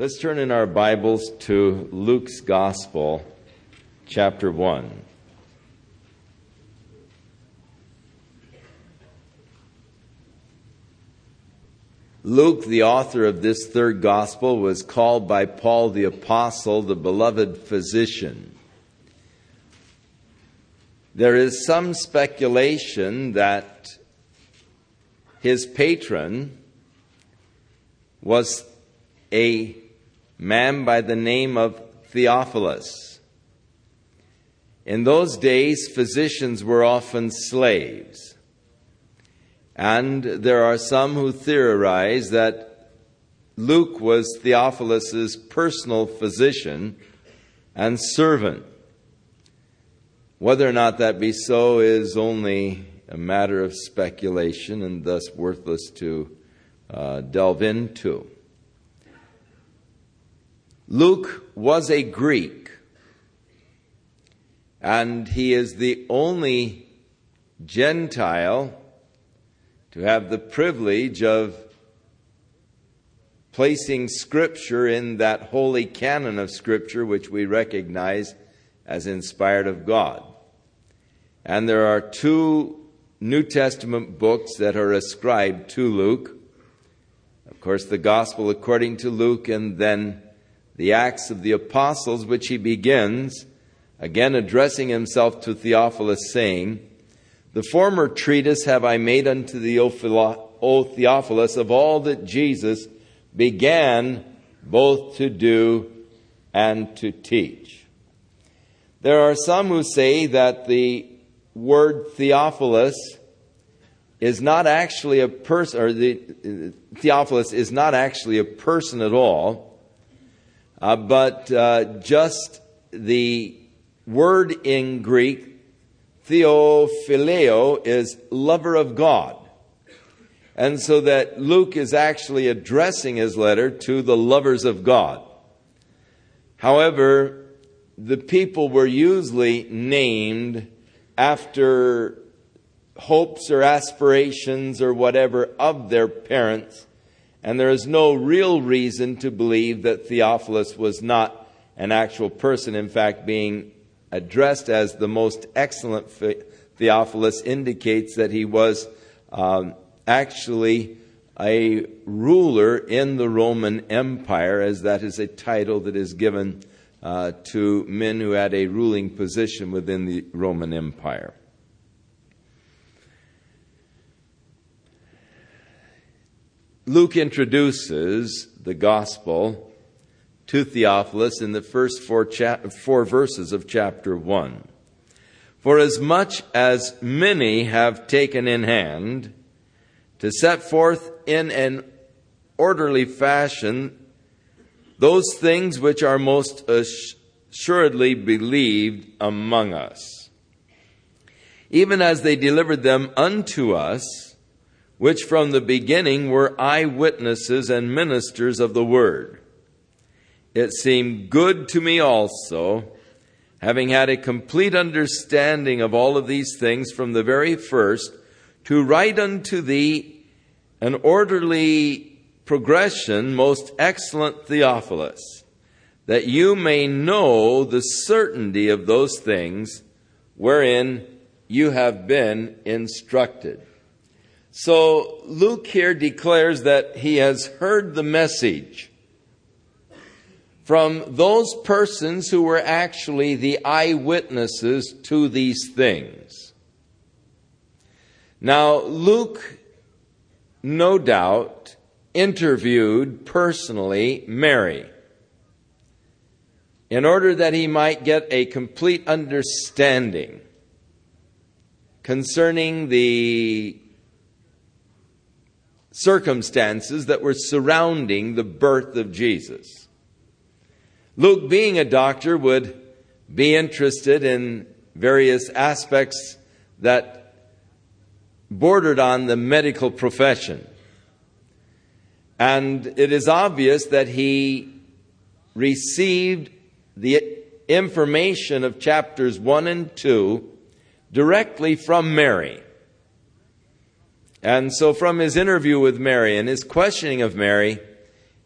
Let's turn in our Bibles to Luke's Gospel, chapter 1. Luke, the author of this third gospel, was called by Paul the Apostle the beloved physician. There is some speculation that his patron was a man by the name of Theophilus. In those days, physicians were often slaves. And there are some who theorize that Luke was Theophilus's personal physician and servant. Whether or not that be so is only a matter of speculation and thus worthless to uh, delve into. Luke was a Greek, and he is the only Gentile to have the privilege of placing Scripture in that holy canon of Scripture which we recognize as inspired of God. And there are two New Testament books that are ascribed to Luke. Of course, the Gospel according to Luke, and then the Acts of the Apostles, which he begins, again addressing himself to Theophilus, saying, The former treatise have I made unto thee, O Theophilus, of all that Jesus began both to do and to teach. There are some who say that the word Theophilus is not actually a person, or the uh, Theophilus is not actually a person at all uh, but uh, just the word in Greek, theophileo, is lover of God. And so that Luke is actually addressing his letter to the lovers of God. However, the people were usually named after hopes or aspirations or whatever of their parents and there is no real reason to believe that Theophilus was not an actual person. In fact, being addressed as the most excellent Theophilus indicates that he was um, actually a ruler in the Roman Empire, as that is a title that is given uh, to men who had a ruling position within the Roman Empire. Luke introduces the gospel to Theophilus in the first four, cha- four verses of chapter 1. For as much as many have taken in hand to set forth in an orderly fashion those things which are most assuredly believed among us, even as they delivered them unto us, which from the beginning were eyewitnesses and ministers of the word. It seemed good to me also, having had a complete understanding of all of these things from the very first, to write unto thee an orderly progression, most excellent Theophilus, that you may know the certainty of those things wherein you have been instructed. So Luke here declares that he has heard the message from those persons who were actually the eyewitnesses to these things. Now, Luke, no doubt, interviewed personally Mary in order that he might get a complete understanding concerning the circumstances that were surrounding the birth of Jesus. Luke, being a doctor, would be interested in various aspects that bordered on the medical profession. And it is obvious that he received the information of chapters 1 and 2 directly from Mary. And so, from his interview with Mary and his questioning of Mary,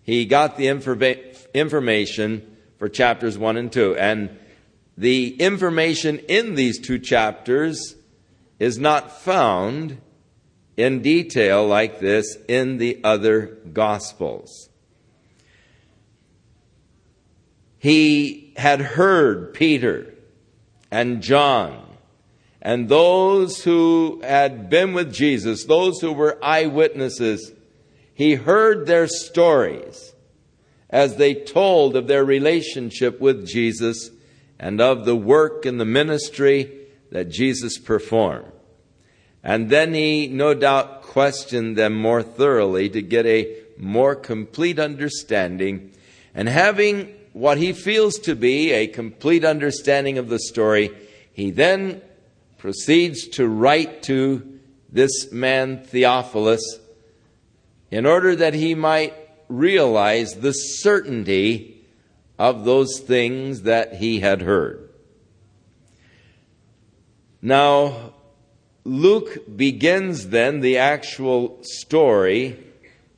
he got the informa- information for chapters 1 and 2. And the information in these two chapters is not found in detail like this in the other Gospels. He had heard Peter and John and those who had been with Jesus, those who were eyewitnesses. He heard their stories as they told of their relationship with Jesus and of the work and the ministry that Jesus performed. And then he no doubt questioned them more thoroughly to get a more complete understanding. And having what he feels to be a complete understanding of the story, he then proceeds to write to this man Theophilus in order that he might realize the certainty of those things that he had heard. Now, Luke begins then the actual story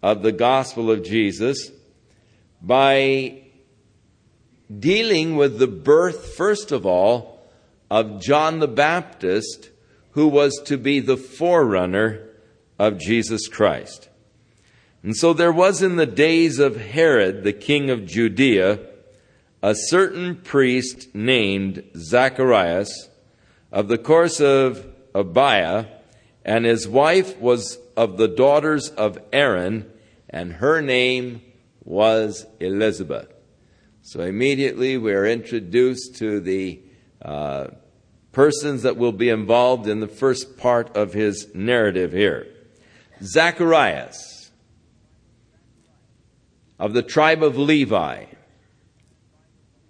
of the gospel of Jesus by dealing with the birth, first of all, of John the Baptist, who was to be the forerunner of Jesus Christ. And so there was in the days of Herod, the king of Judea, a certain priest named Zacharias of the course of Abia, and his wife was of the daughters of Aaron, and her name was Elizabeth. So immediately we are introduced to the uh, persons that will be involved in the first part of his narrative here. Zacharias of the tribe of Levi,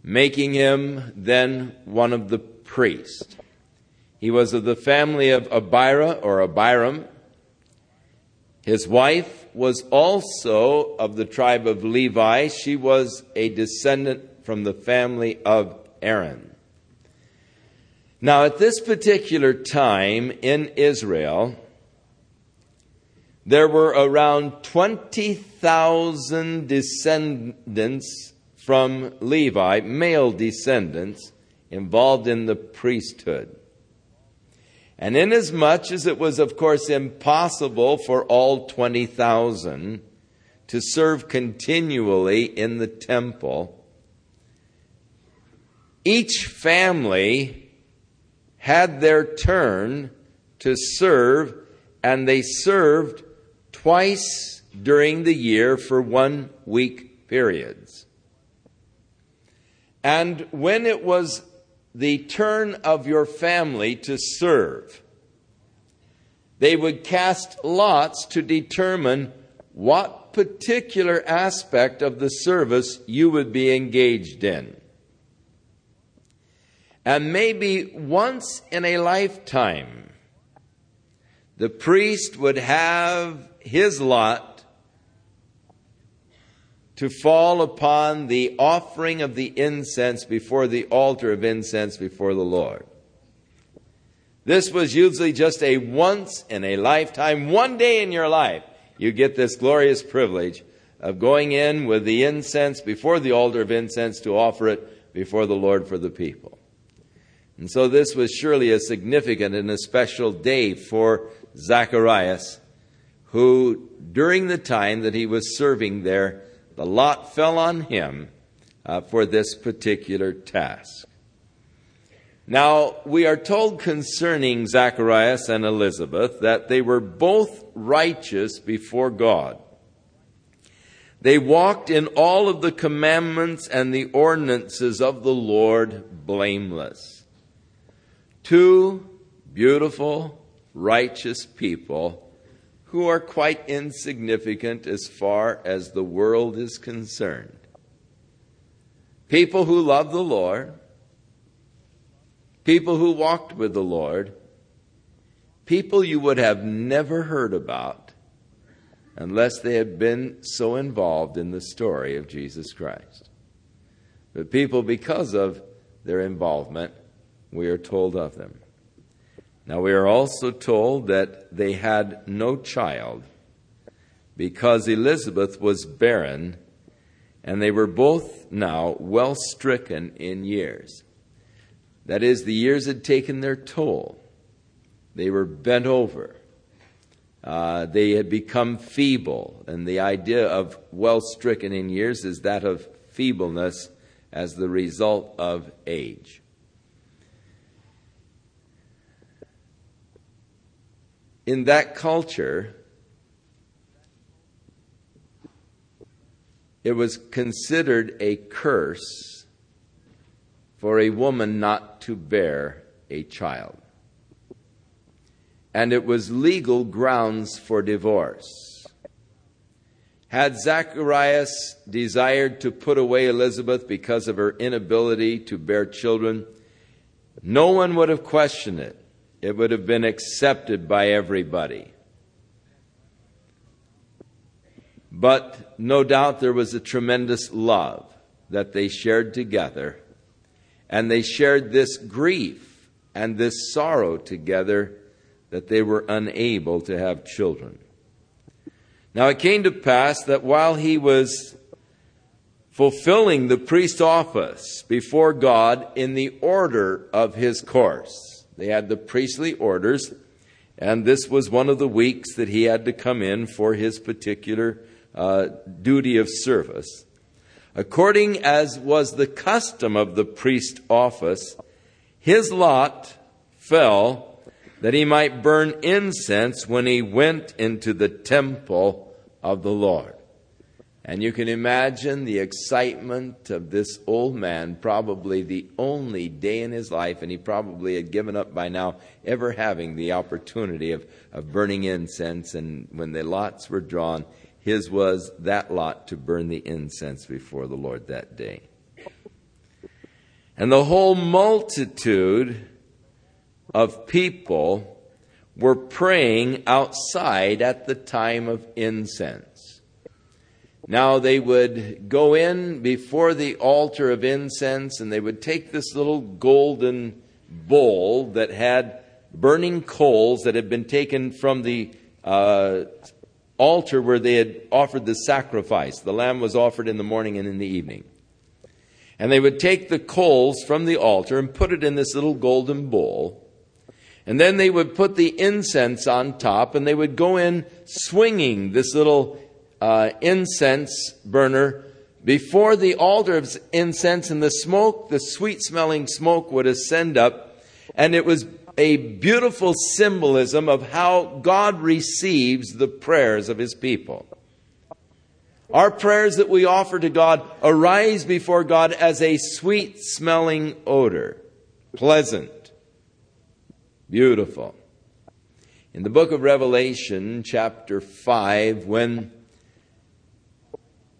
making him then one of the priests. He was of the family of Abira or Abiram. His wife was also of the tribe of Levi. She was a descendant from the family of Aaron. Now, at this particular time in Israel, there were around 20,000 descendants from Levi, male descendants, involved in the priesthood. And inasmuch as it was, of course, impossible for all 20,000 to serve continually in the temple, each family had their turn to serve, and they served twice during the year for one week periods. And when it was the turn of your family to serve. They would cast lots to determine what particular aspect of the service you would be engaged in. And maybe once in a lifetime, the priest would have his lot to fall upon the offering of the incense before the altar of incense before the Lord. This was usually just a once in a lifetime, one day in your life, you get this glorious privilege of going in with the incense before the altar of incense to offer it before the Lord for the people. And so this was surely a significant and a special day for Zacharias, who during the time that he was serving there the lot fell on him uh, for this particular task. Now, we are told concerning Zacharias and Elizabeth that they were both righteous before God. They walked in all of the commandments and the ordinances of the Lord blameless. Two beautiful, righteous people who are quite insignificant as far as the world is concerned. People who love the Lord, people who walked with the Lord, people you would have never heard about unless they had been so involved in the story of Jesus Christ. But people, because of their involvement, we are told of them. Now we are also told that they had no child because Elizabeth was barren and they were both now well stricken in years. That is, the years had taken their toll. They were bent over. Uh, they had become feeble, and the idea of well stricken in years is that of feebleness as the result of age. In that culture, it was considered a curse for a woman not to bear a child. And it was legal grounds for divorce. Had Zacharias desired to put away Elizabeth because of her inability to bear children, no one would have questioned it. It would have been accepted by everybody. But no doubt there was a tremendous love that they shared together, and they shared this grief and this sorrow together that they were unable to have children. Now it came to pass that while he was fulfilling the priest office before God in the order of his course, they had the priestly orders, and this was one of the weeks that he had to come in for his particular uh, duty of service. According as was the custom of the priest office, his lot fell that he might burn incense when he went into the temple of the Lord. And you can imagine the excitement of this old man, probably the only day in his life, and he probably had given up by now ever having the opportunity of, of burning incense. And when the lots were drawn, his was that lot to burn the incense before the Lord that day. And the whole multitude of people were praying outside at the time of incense. Now they would go in before the altar of incense and they would take this little golden bowl that had burning coals that had been taken from the uh, altar where they had offered the sacrifice. The lamb was offered in the morning and in the evening. And they would take the coals from the altar and put it in this little golden bowl. And then they would put the incense on top and they would go in swinging this little uh, incense burner before the altar of incense and the smoke, the sweet smelling smoke would ascend up. And it was a beautiful symbolism of how God receives the prayers of his people. Our prayers that we offer to God arise before God as a sweet smelling odor, pleasant, beautiful. In the book of Revelation, chapter 5, when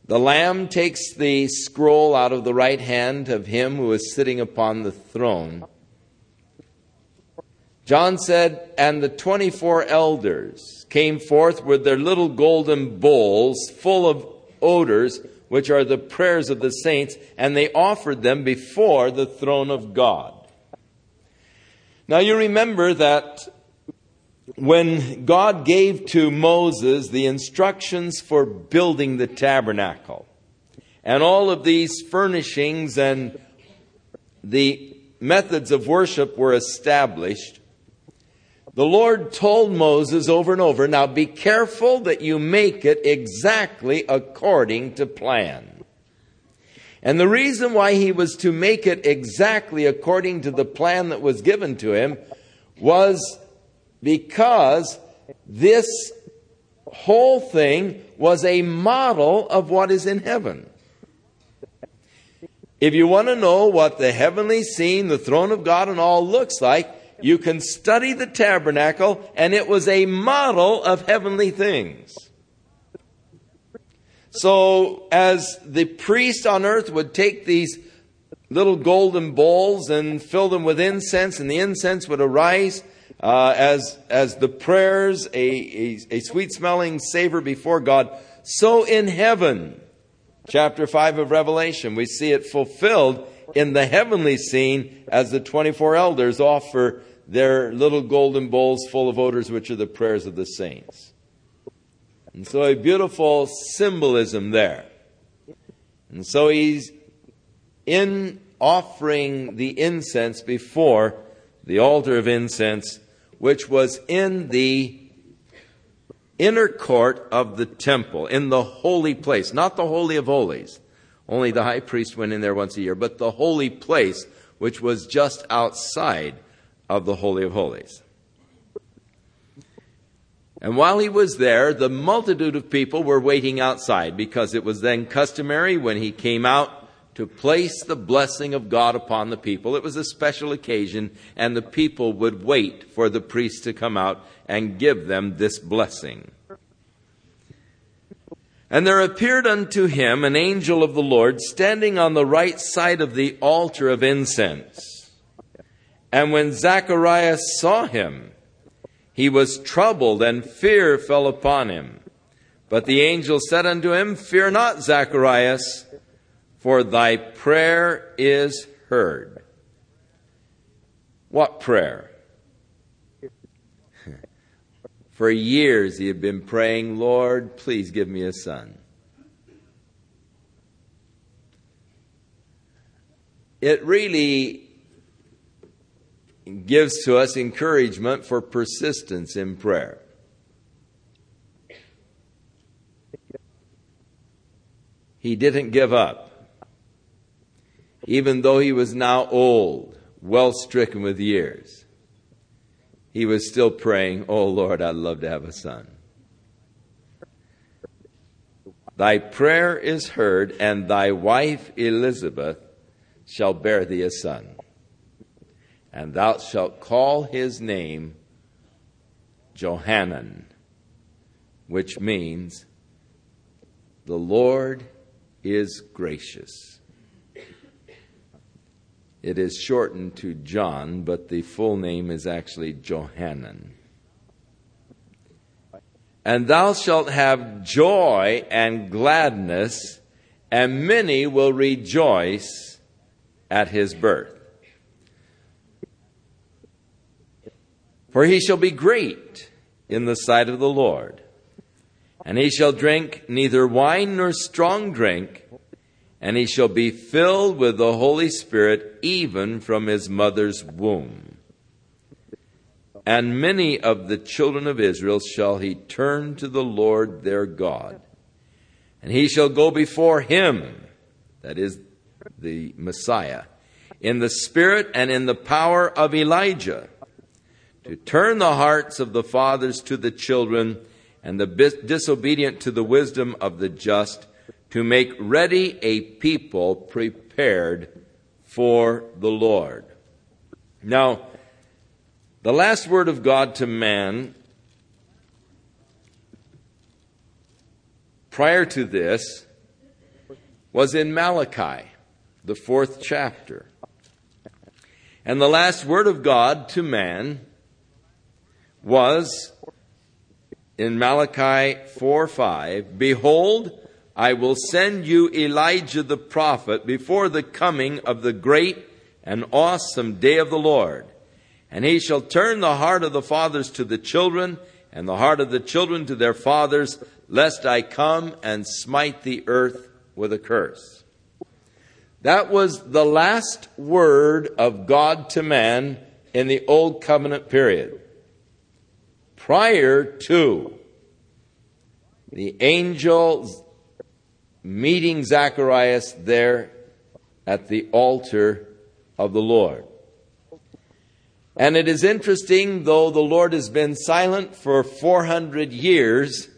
the Lamb takes the scroll out of the right hand of him who is sitting upon the throne, John said, And the 24 elders came forth with their little golden bowls full of odors, which are the prayers of the saints, and they offered them before the throne of God. Now you remember that when God gave to Moses the instructions for building the tabernacle, and all of these furnishings and the methods of worship were established, the Lord told Moses over and over, now be careful that you make it exactly according to plan. And the reason why he was to make it exactly according to the plan that was given to him was because this whole thing was a model of what is in heaven. If you want to know what the heavenly scene, the throne of God, and all looks like, you can study the tabernacle, and it was a model of heavenly things. So, as the priest on earth would take these little golden bowls and fill them with incense, and the incense would arise uh, as, as the prayers, a, a, a sweet smelling savor before God, so in heaven, chapter 5 of Revelation, we see it fulfilled in the heavenly scene as the 24 elders offer their little golden bowls full of odors, which are the prayers of the saints. And so a beautiful symbolism there. And so he's in offering the incense before the altar of incense, which was in the inner court of the temple, in the holy place, not the Holy of Holies. Only the high priest went in there once a year, but the holy place, which was just outside of the Holy of Holies. And while he was there, the multitude of people were waiting outside because it was then customary when he came out to place the blessing of God upon the people. It was a special occasion, and the people would wait for the priest to come out and give them this blessing. And there appeared unto him an angel of the Lord standing on the right side of the altar of incense. And when Zacharias saw him, he was troubled, and fear fell upon him. But the angel said unto him, Fear not, Zacharias, for thy prayer is heard. What prayer? For years he had been praying, Lord, please give me a son. It really gives to us encouragement for persistence in prayer. He didn't give up even though he was now old, well stricken with years, he was still praying, Oh Lord, I'd love to have a son. Thy prayer is heard, and thy wife Elizabeth shall bear thee a son. And thou shalt call his name Johanan, which means the Lord is gracious. It is shortened to John, but the full name is actually Johanan. And thou shalt have joy and gladness, and many will rejoice at his birth. For he shall be great in the sight of the Lord, and he shall drink neither wine nor strong drink and he shall be filled with the Holy Spirit even from his mother's womb. And many of the children of Israel shall he turn to the Lord their God. And he shall go before him, that is the Messiah, in the spirit and in the power of Elijah, to turn the hearts of the fathers to the children, and the disobedient to the wisdom of the just to make ready a people prepared for the Lord. Now, the last word of God to man prior to this was in Malachi, the fourth chapter. And the last word of God to man was in Malachi 4 5 Behold, I will send you Elijah the prophet before the coming of the great and awesome day of the Lord. And he shall turn the heart of the fathers to the children, and the heart of the children to their fathers, lest I come and smite the earth with a curse. That was the last word of God to man in the Old Covenant period. Prior to the angels meeting Zacharias there at the altar of the Lord. And it is interesting, though the Lord has been silent for 400 years,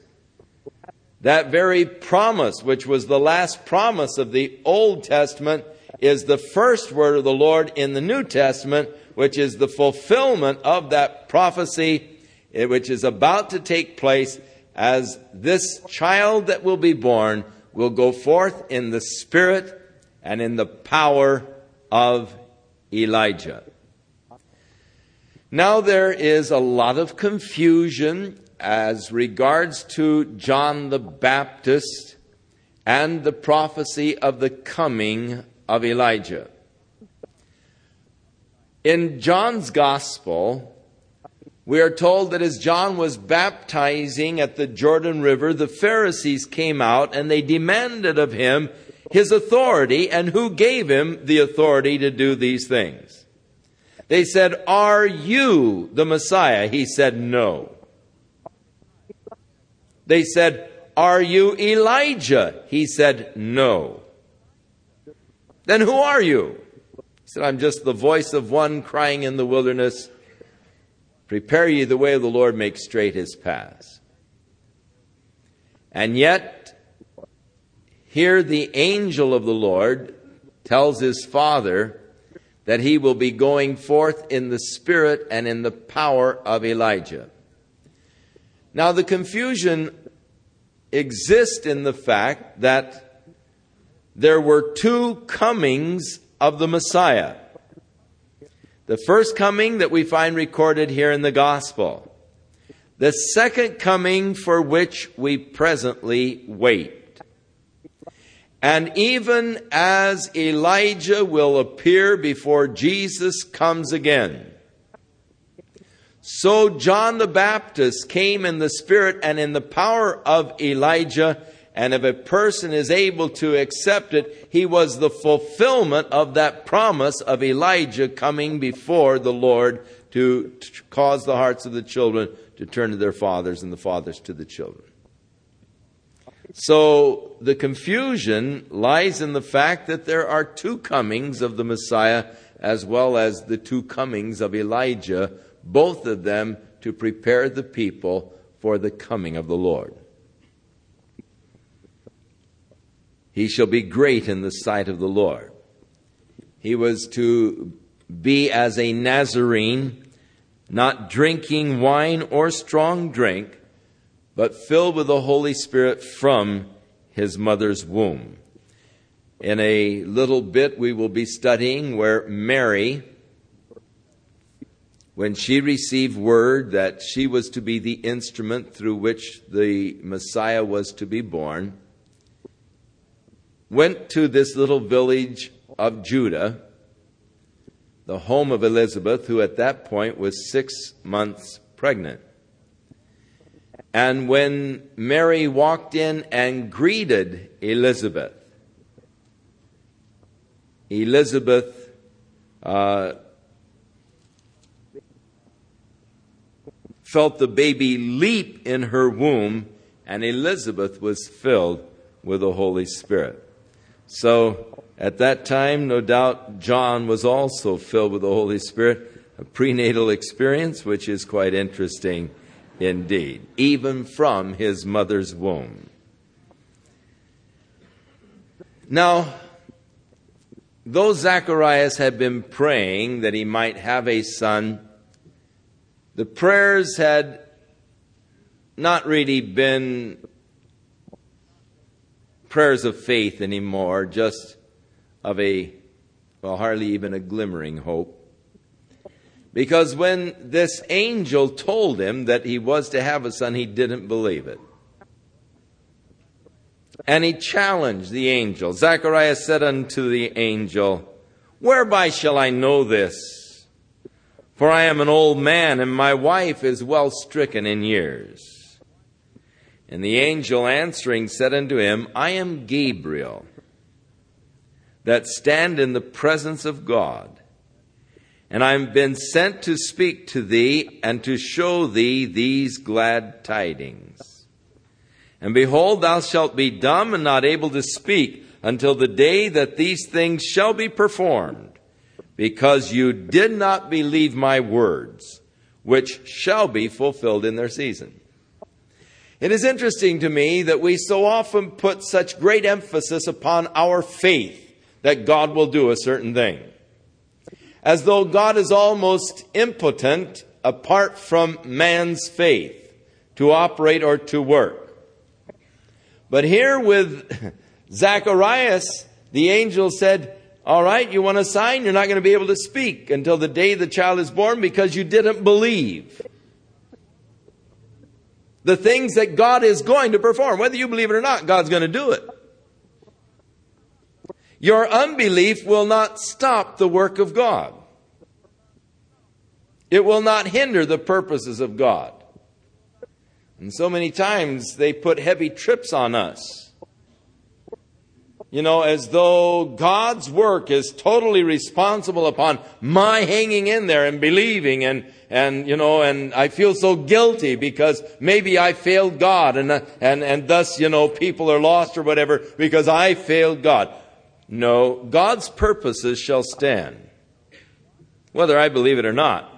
that very promise, which was the last promise of the Old Testament, is the first word of the Lord in the New Testament, which is the fulfillment of that prophecy, which is about to take place as this child that will be born will go forth in the spirit and in the power of Elijah. Now there is a lot of confusion as regards to John the Baptist and the prophecy of the coming of Elijah. In John's Gospel, we are told that as John was baptizing at the Jordan River, the Pharisees came out and they demanded of him his authority and who gave him the authority to do these things. They said, Are you the Messiah? He said, No. They said, Are you Elijah? He said, No. Then who are you? He said, I'm just the voice of one crying in the wilderness, Prepare ye the way of the Lord, make straight his paths. And yet, here the angel of the Lord tells his father that he will be going forth in the spirit and in the power of Elijah. Now, the confusion exists in the fact that there were two comings of the Messiah. The first coming that we find recorded here in the gospel. The second coming for which we presently wait. And even as Elijah will appear before Jesus comes again, so John the Baptist came in the spirit and in the power of Elijah and if a person is able to accept it, he was the fulfillment of that promise of Elijah coming before the Lord to, to cause the hearts of the children to turn to their fathers and the fathers to the children. So the confusion lies in the fact that there are two comings of the Messiah as well as the two comings of Elijah, both of them to prepare the people for the coming of the Lord. He shall be great in the sight of the Lord. He was to be as a Nazarene, not drinking wine or strong drink, but filled with the Holy Spirit from his mother's womb. In a little bit, we will be studying where Mary, when she received word that she was to be the instrument through which the Messiah was to be born, went to this little village of Judah, the home of Elizabeth, who at that point was six months pregnant. And when Mary walked in and greeted Elizabeth, Elizabeth uh, felt the baby leap in her womb, and Elizabeth was filled with the Holy Spirit. So at that time, no doubt, John was also filled with the Holy Spirit, a prenatal experience, which is quite interesting indeed, even from his mother's womb. Now, though Zacharias had been praying that he might have a son, the prayers had not really been prayers of faith anymore, just of a, well, hardly even a glimmering hope. Because when this angel told him that he was to have a son, he didn't believe it. And he challenged the angel. Zacharias said unto the angel, Whereby shall I know this? For I am an old man, and my wife is well stricken in years. And the angel answering said unto him, I am Gabriel, that stand in the presence of God. And I have been sent to speak to thee and to show thee these glad tidings. And behold, thou shalt be dumb and not able to speak until the day that these things shall be performed, because you did not believe my words, which shall be fulfilled in their season. It is interesting to me that we so often put such great emphasis upon our faith that God will do a certain thing. As though God is almost impotent apart from man's faith to operate or to work. But here with Zacharias, the angel said, All right, you want a sign? You're not going to be able to speak until the day the child is born because you didn't believe the things that God is going to perform. Whether you believe it or not, God's going to do it. Your unbelief will not stop the work of God. It will not hinder the purposes of God. And so many times they put heavy trips on us. You know, as though God's work is totally responsible upon my hanging in there and believing and, and, you know, and I feel so guilty because maybe I failed God and, and, and thus, you know, people are lost or whatever because I failed God. No, God's purposes shall stand, whether I believe it or not.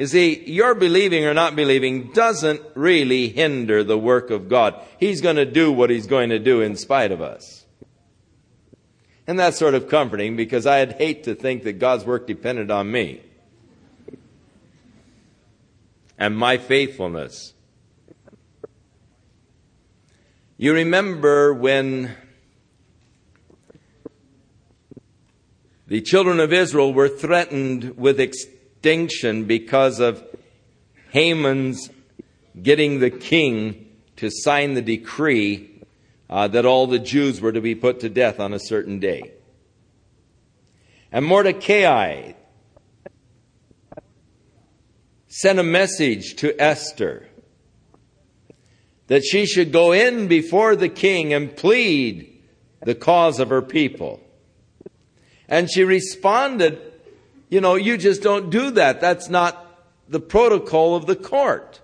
You see, your believing or not believing doesn't really hinder the work of God. He's going to do what He's going to do in spite of us. And that's sort of comforting because I'd hate to think that God's work depended on me and my faithfulness. You remember when the children of Israel were threatened with extinction extinction because of Haman's getting the king to sign the decree uh, that all the Jews were to be put to death on a certain day. And Mordecai sent a message to Esther that she should go in before the king and plead the cause of her people. And she responded you know, you just don't do that. That's not the protocol of the court.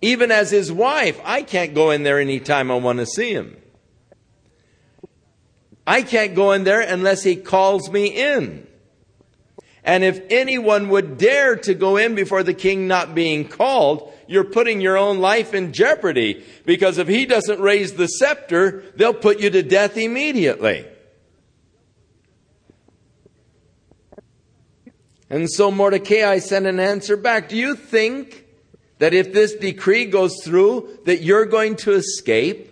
Even as his wife, I can't go in there anytime I want to see him. I can't go in there unless he calls me in. And if anyone would dare to go in before the king not being called, you're putting your own life in jeopardy. Because if he doesn't raise the scepter, they'll put you to death immediately. And so Mordecai sent an answer back. Do you think that if this decree goes through, that you're going to escape?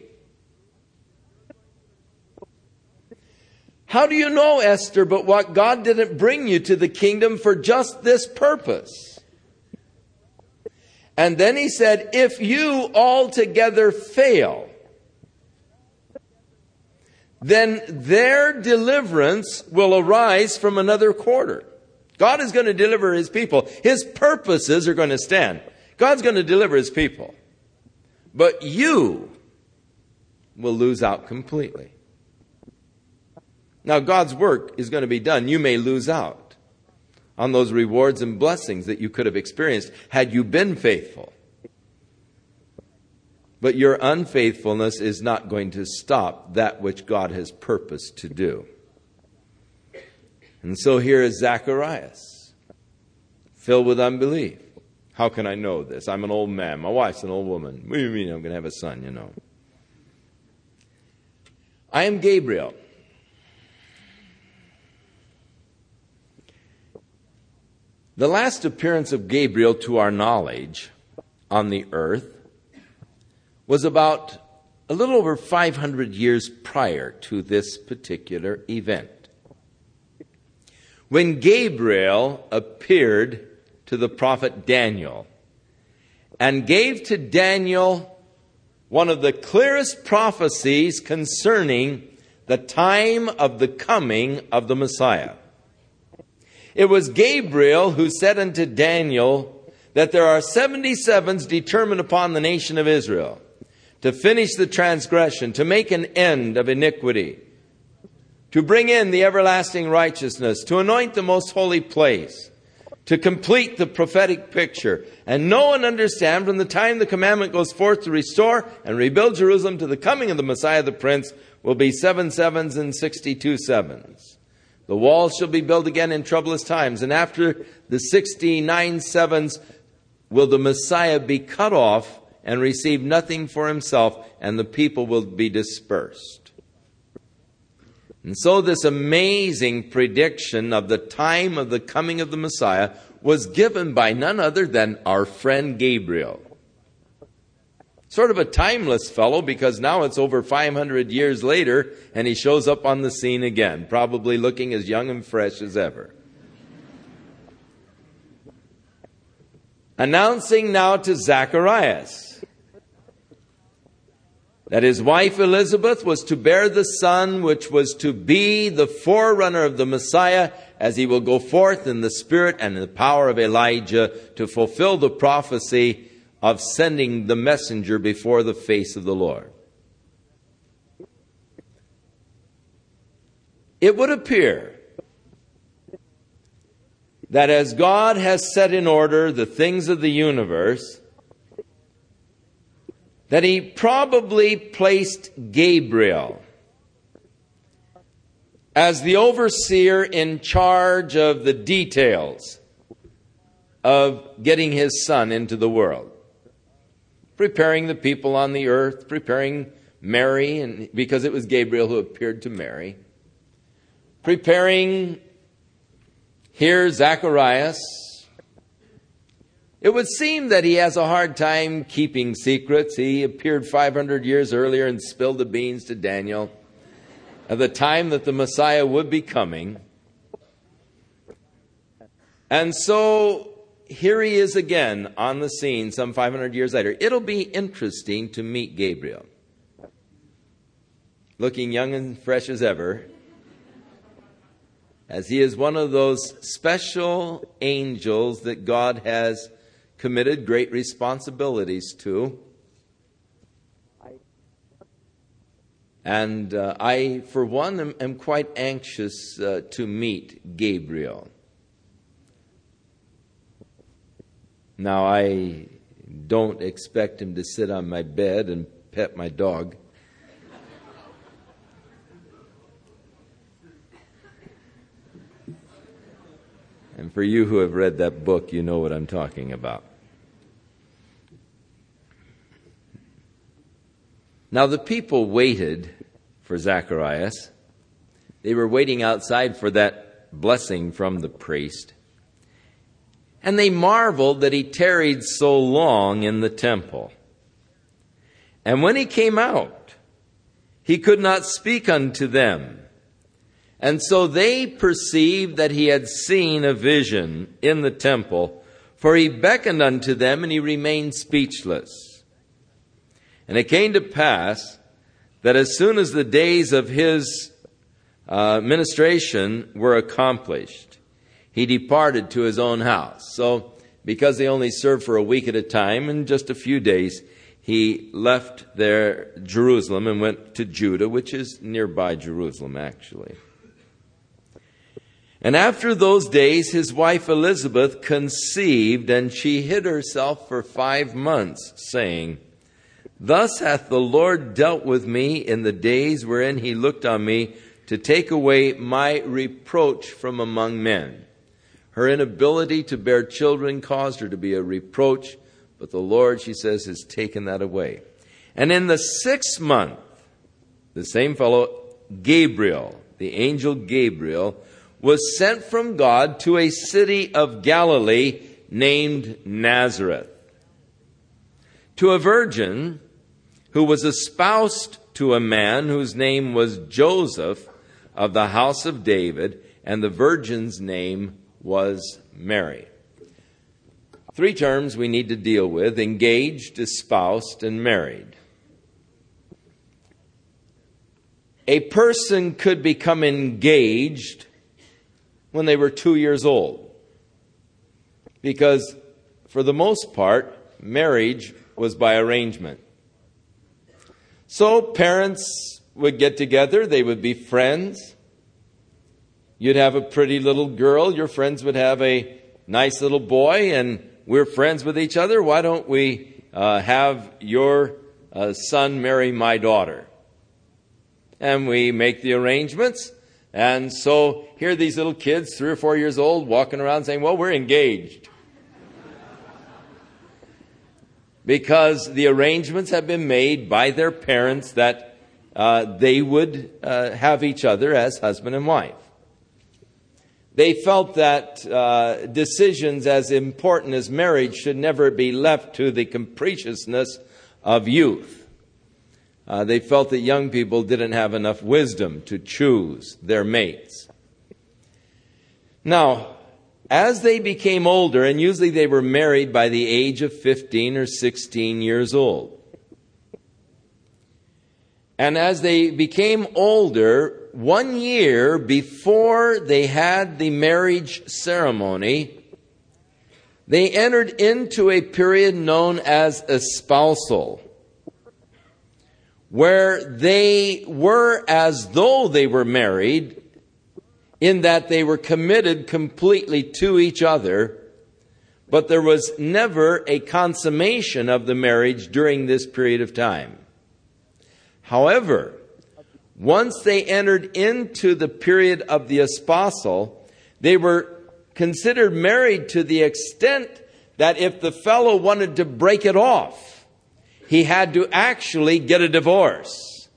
How do you know, Esther, but what God didn't bring you to the kingdom for just this purpose? And then he said, if you altogether fail, then their deliverance will arise from another quarter. God is going to deliver his people. His purposes are going to stand. God's going to deliver his people. But you will lose out completely. Now, God's work is going to be done. You may lose out on those rewards and blessings that you could have experienced had you been faithful. But your unfaithfulness is not going to stop that which God has purposed to do. And so here is Zacharias, filled with unbelief. How can I know this? I'm an old man. My wife's an old woman. What do you mean I'm going to have a son, you know? I am Gabriel. The last appearance of Gabriel to our knowledge on the earth was about a little over 500 years prior to this particular event when Gabriel appeared to the prophet Daniel and gave to Daniel one of the clearest prophecies concerning the time of the coming of the Messiah. It was Gabriel who said unto Daniel that there are 77s determined upon the nation of Israel to finish the transgression, to make an end of iniquity to bring in the everlasting righteousness, to anoint the most holy place, to complete the prophetic picture, and know and understand from the time the commandment goes forth to restore and rebuild Jerusalem to the coming of the Messiah the Prince will be seven sevens and sixty-two sevens. The walls shall be built again in troublous times, and after the sixty-nine sevens will the Messiah be cut off and receive nothing for himself, and the people will be dispersed. And so, this amazing prediction of the time of the coming of the Messiah was given by none other than our friend Gabriel. Sort of a timeless fellow because now it's over 500 years later and he shows up on the scene again, probably looking as young and fresh as ever. Announcing now to Zacharias that his wife Elizabeth was to bear the son which was to be the forerunner of the Messiah as he will go forth in the spirit and in the power of Elijah to fulfill the prophecy of sending the messenger before the face of the Lord. It would appear that as God has set in order the things of the universe, that he probably placed Gabriel as the overseer in charge of the details of getting his son into the world, preparing the people on the earth, preparing Mary, and because it was Gabriel who appeared to Mary, preparing here Zacharias it would seem that he has a hard time keeping secrets. He appeared 500 years earlier and spilled the beans to Daniel at the time that the Messiah would be coming. And so here he is again on the scene some 500 years later. It'll be interesting to meet Gabriel. Looking young and fresh as ever, as he is one of those special angels that God has committed great responsibilities to. And uh, I, for one, am, am quite anxious uh, to meet Gabriel. Now, I don't expect him to sit on my bed and pet my dog. And for you who have read that book, you know what I'm talking about. Now the people waited for Zacharias. They were waiting outside for that blessing from the priest. And they marveled that he tarried so long in the temple. And when he came out, he could not speak unto them. And so they perceived that he had seen a vision in the temple, for he beckoned unto them and he remained speechless. And it came to pass that as soon as the days of his uh, ministration were accomplished, he departed to his own house. So, because they only served for a week at a time, in just a few days, he left there Jerusalem and went to Judah, which is nearby Jerusalem, actually. And after those days, his wife Elizabeth conceived, and she hid herself for five months, saying, Thus hath the Lord dealt with me in the days wherein he looked on me to take away my reproach from among men. Her inability to bear children caused her to be a reproach, but the Lord, she says, has taken that away. And in the sixth month, the same fellow, Gabriel, the angel Gabriel, was sent from God to a city of Galilee named Nazareth. To a virgin who was espoused to a man whose name was Joseph of the house of David, and the virgin's name was Mary. Three terms we need to deal with engaged, espoused, and married. A person could become engaged when they were two years old. Because, for the most part, marriage was by arrangement. So parents would get together, they would be friends. You'd have a pretty little girl, your friends would have a nice little boy, and we're friends with each other. Why don't we uh, have your uh, son marry my daughter? And we make the arrangements. And so here these little kids, three or four years old, walking around saying, Well, we're engaged. Because the arrangements have been made by their parents that uh, they would uh, have each other as husband and wife. They felt that uh, decisions as important as marriage should never be left to the capriciousness of youth. Uh, they felt that young people didn't have enough wisdom to choose their mates. Now, as they became older, and usually they were married by the age of 15 or 16 years old. And as they became older, one year before they had the marriage ceremony, they entered into a period known as espousal, where they were as though they were married, in that they were committed completely to each other, but there was never a consummation of the marriage during this period of time. However, once they entered into the period of the espousal, they were considered married to the extent that if the fellow wanted to break it off, he had to actually get a divorce,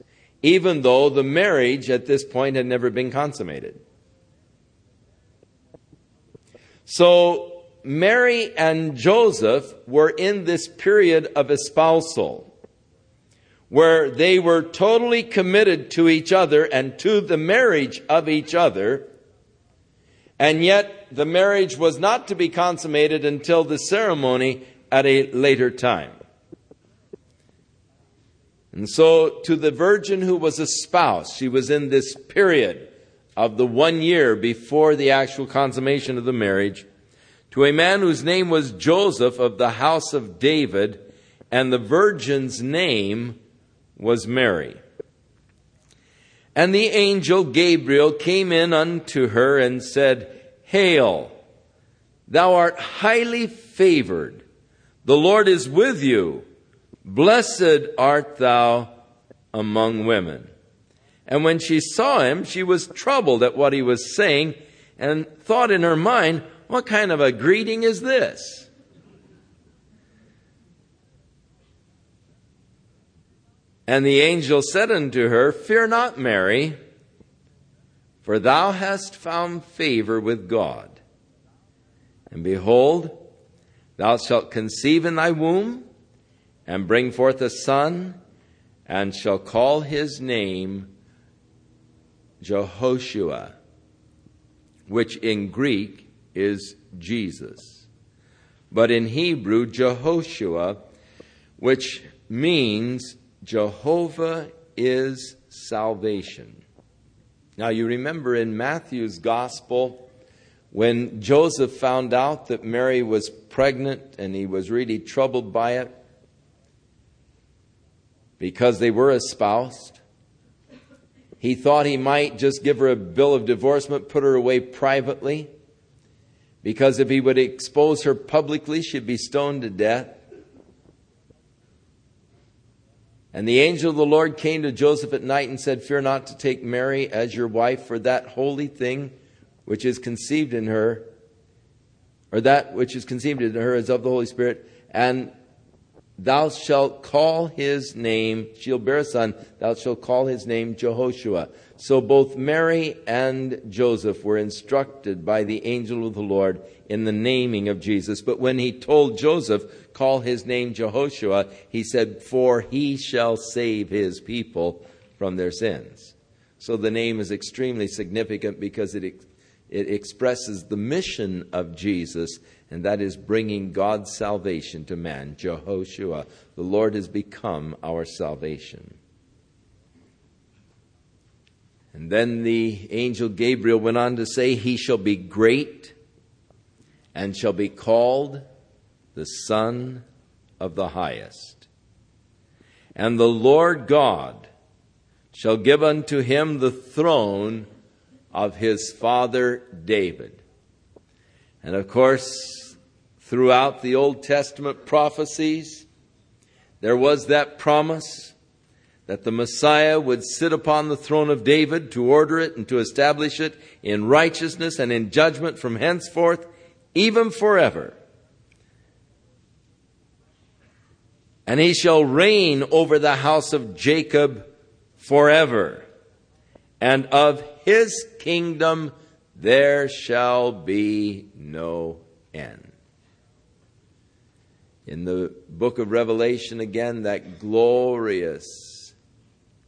even though the marriage at this point had never been consummated. So Mary and Joseph were in this period of espousal where they were totally committed to each other and to the marriage of each other, and yet the marriage was not to be consummated until the ceremony at a later time. And so, to the virgin who was a spouse, she was in this period of the one year before the actual consummation of the marriage, to a man whose name was Joseph of the house of David, and the virgin's name was Mary. And the angel Gabriel came in unto her and said, Hail, thou art highly favored. The Lord is with you. Blessed art thou among women. And when she saw him, she was troubled at what he was saying and thought in her mind, What kind of a greeting is this? And the angel said unto her, Fear not, Mary, for thou hast found favor with God. And behold, thou shalt conceive in thy womb, and bring forth a son, and shall call his name Jehoshua, which in Greek is Jesus. But in Hebrew, Jehoshua, which means Jehovah is salvation. Now, you remember in Matthew's gospel, when Joseph found out that Mary was pregnant and he was really troubled by it because they were espoused, he thought he might just give her a bill of divorcement, put her away privately, because if he would expose her publicly, she'd be stoned to death. And the angel of the Lord came to Joseph at night and said, Fear not to take Mary as your wife, for that holy thing which is conceived in her, or that which is conceived in her is of the Holy Spirit, and thou shalt call his name, she'll bear a son, thou shalt call his name Jehoshua. So both Mary and Joseph were instructed by the angel of the Lord in the naming of Jesus. But when he told Joseph, call his name Jehoshua, he said, For he shall save his people from their sins. So the name is extremely significant because it, it expresses the mission of Jesus, and that is bringing God's salvation to man. Jehoshua, the Lord has become our salvation. And then the angel Gabriel went on to say, He shall be great and shall be called the Son of the Highest. And the Lord God shall give unto him the throne of his father David. And of course, throughout the Old Testament prophecies, there was that promise that the Messiah would sit upon the throne of David to order it and to establish it in righteousness and in judgment from henceforth, even forever. And he shall reign over the house of Jacob forever, and of his kingdom there shall be no end. In the book of Revelation, again, that glorious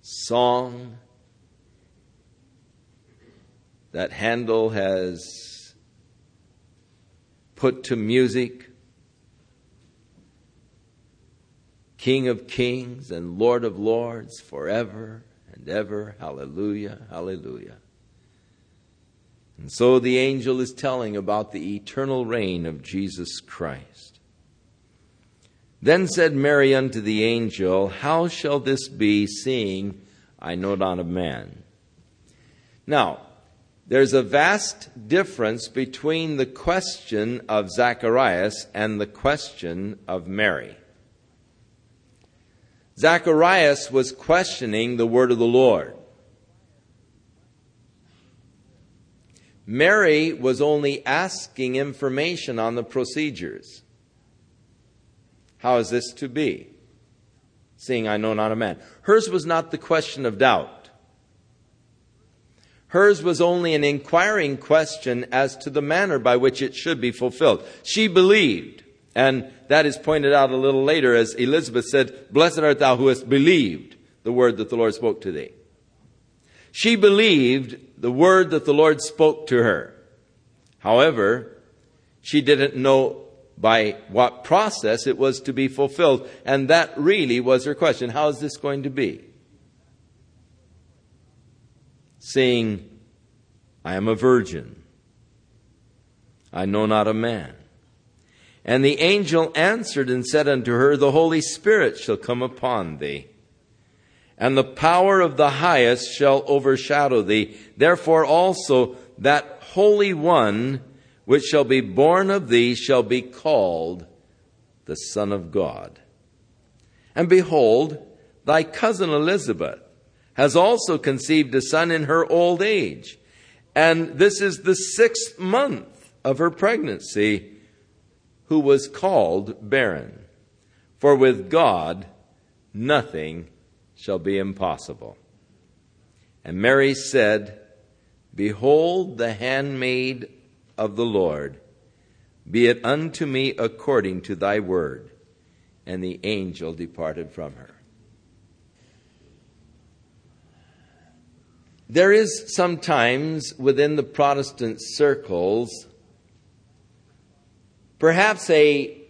song that Handel has put to music. King of kings and Lord of lords forever and ever. Hallelujah, hallelujah. And so the angel is telling about the eternal reign of Jesus Christ. Then said Mary unto the angel, How shall this be, seeing I know not a man? Now, There's a vast difference between the question of Zacharias and the question of Mary. Zacharias was questioning the word of the Lord. Mary was only asking information on the procedures. How is this to be? Seeing I know not a man. Hers was not the question of doubt. Hers was only an inquiring question as to the manner by which it should be fulfilled. She believed, and that is pointed out a little later as Elizabeth said, Blessed art thou who hast believed the word that the Lord spoke to thee. She believed the word that the Lord spoke to her. However, she didn't know by what process it was to be fulfilled, and that really was her question. How is this going to be? saying, I am a virgin. I know not a man. And the angel answered and said unto her, The Holy Spirit shall come upon thee, and the power of the highest shall overshadow thee. Therefore also that Holy One which shall be born of thee shall be called the Son of God. And behold, thy cousin Elizabeth has also conceived a son in her old age. And this is the sixth month of her pregnancy, who was called barren. For with God, nothing shall be impossible. And Mary said, Behold the handmaid of the Lord. Be it unto me according to thy word. And the angel departed from her. There is sometimes within the Protestant circles perhaps a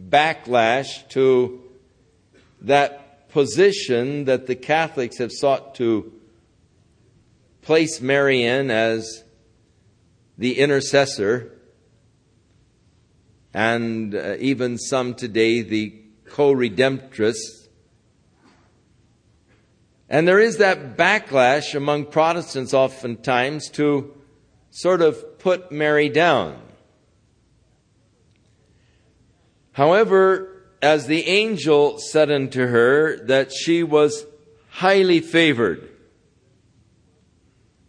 backlash to that position that the Catholics have sought to place Mary in as the intercessor, and uh, even some today the co redemptress and there is that backlash among Protestants oftentimes to sort of put Mary down. However, as the angel said unto her that she was highly favored,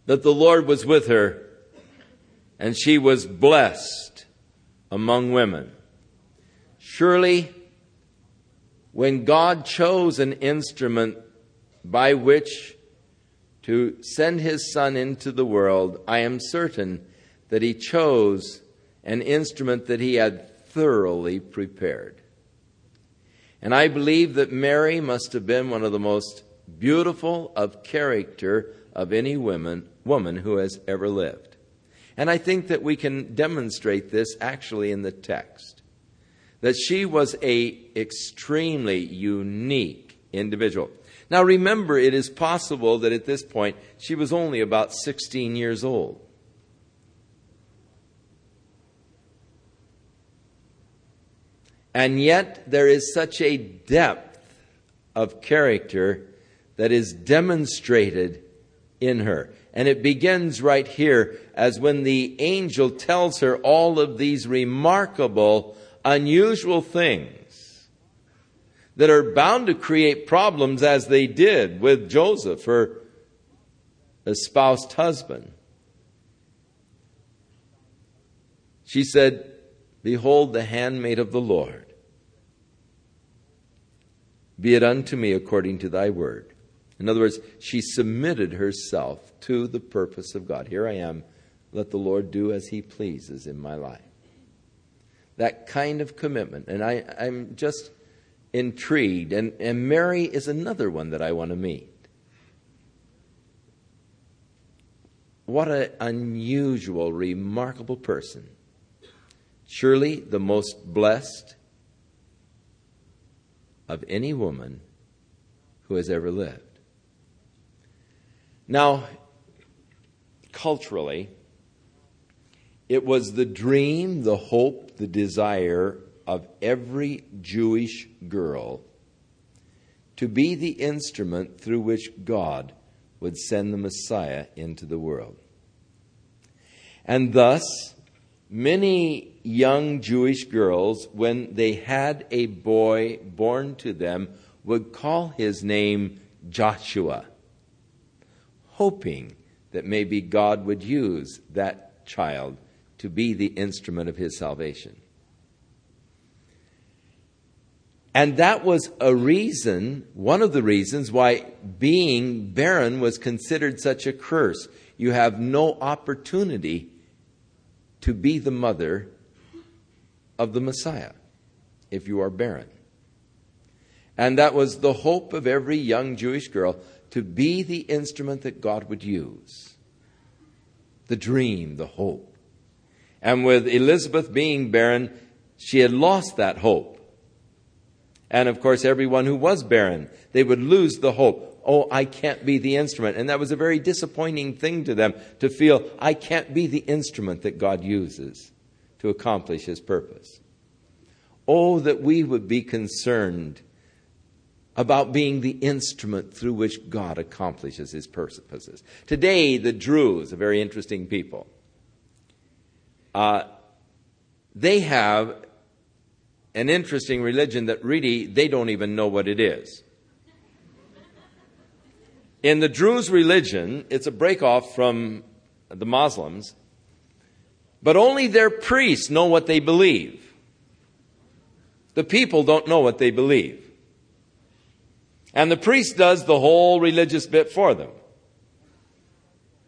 that the Lord was with her, and she was blessed among women. Surely, when God chose an instrument by which to send his Son into the world, I am certain that he chose an instrument that he had thoroughly prepared. And I believe that Mary must have been one of the most beautiful of character of any woman, woman who has ever lived. And I think that we can demonstrate this actually in the text. That she was a extremely unique individual. Now remember, it is possible that at this point she was only about 16 years old. And yet there is such a depth of character that is demonstrated in her. And it begins right here as when the angel tells her all of these remarkable, unusual things that are bound to create problems as they did with Joseph, her espoused husband. She said, Behold the handmaid of the Lord. Be it unto me according to thy word. In other words, she submitted herself to the purpose of God. Here I am. Let the Lord do as he pleases in my life. That kind of commitment. And I, I'm just intrigued. And, and Mary is another one that I want to meet. What an unusual, remarkable person. Surely the most blessed of any woman who has ever lived. Now, culturally, it was the dream, the hope, the desire of every Jewish girl to be the instrument through which God would send the Messiah into the world. And thus, many young Jewish girls, when they had a boy born to them, would call his name Joshua, hoping that maybe God would use that child to be the instrument of his salvation. And that was a reason, one of the reasons why being barren was considered such a curse. You have no opportunity to be the mother of the Messiah if you are barren. And that was the hope of every young Jewish girl to be the instrument that God would use. The dream, the hope. And with Elizabeth being barren, she had lost that hope. And of course, everyone who was barren, they would lose the hope. Oh, I can't be the instrument. And that was a very disappointing thing to them to feel, I can't be the instrument that God uses to accomplish his purpose. Oh, that we would be concerned about being the instrument through which God accomplishes his purposes. Today, the Druze, a very interesting people, uh, they have an interesting religion that really they don't even know what it is. In the Druze religion, it's a break off from the Muslims, but only their priests know what they believe. The people don't know what they believe. And the priest does the whole religious bit for them.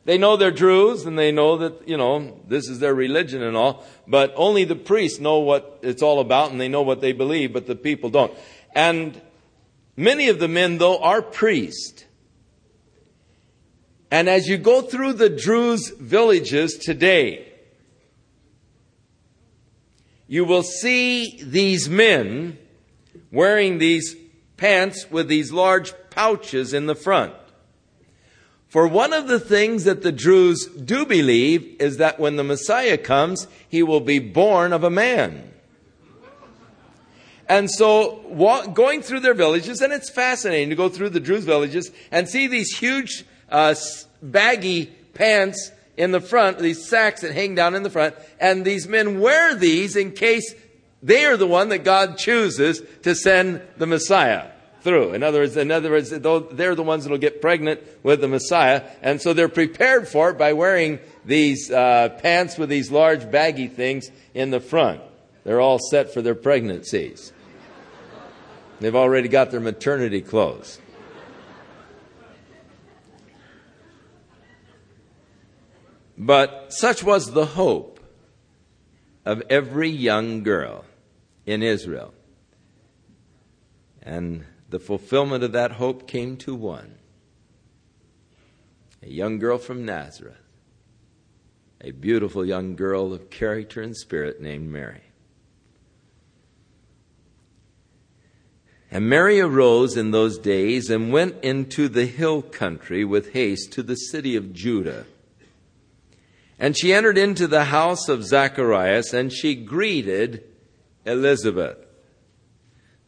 They know they're Druze and they know that, you know, this is their religion and all, but only the priests know what it's all about and they know what they believe, but the people don't. And many of the men, though, are priests. And as you go through the Druze villages today, you will see these men wearing these pants with these large pouches in the front. For one of the things that the Druze do believe is that when the Messiah comes, he will be born of a man. And so, going through their villages, and it's fascinating to go through the Druze villages and see these huge, uh, baggy pants in the front, these sacks that hang down in the front, and these men wear these in case they are the one that God chooses to send the Messiah through. In other words, in other words, they're the ones that'll get pregnant with the Messiah, and so they're prepared for it by wearing these uh, pants with these large baggy things in the front. They're all set for their pregnancies. They've already got their maternity clothes. But such was the hope of every young girl in Israel. And the fulfillment of that hope came to one a young girl from Nazareth, a beautiful young girl of character and spirit named Mary. And Mary arose in those days and went into the hill country with haste to the city of Judah. And she entered into the house of Zacharias and she greeted Elizabeth.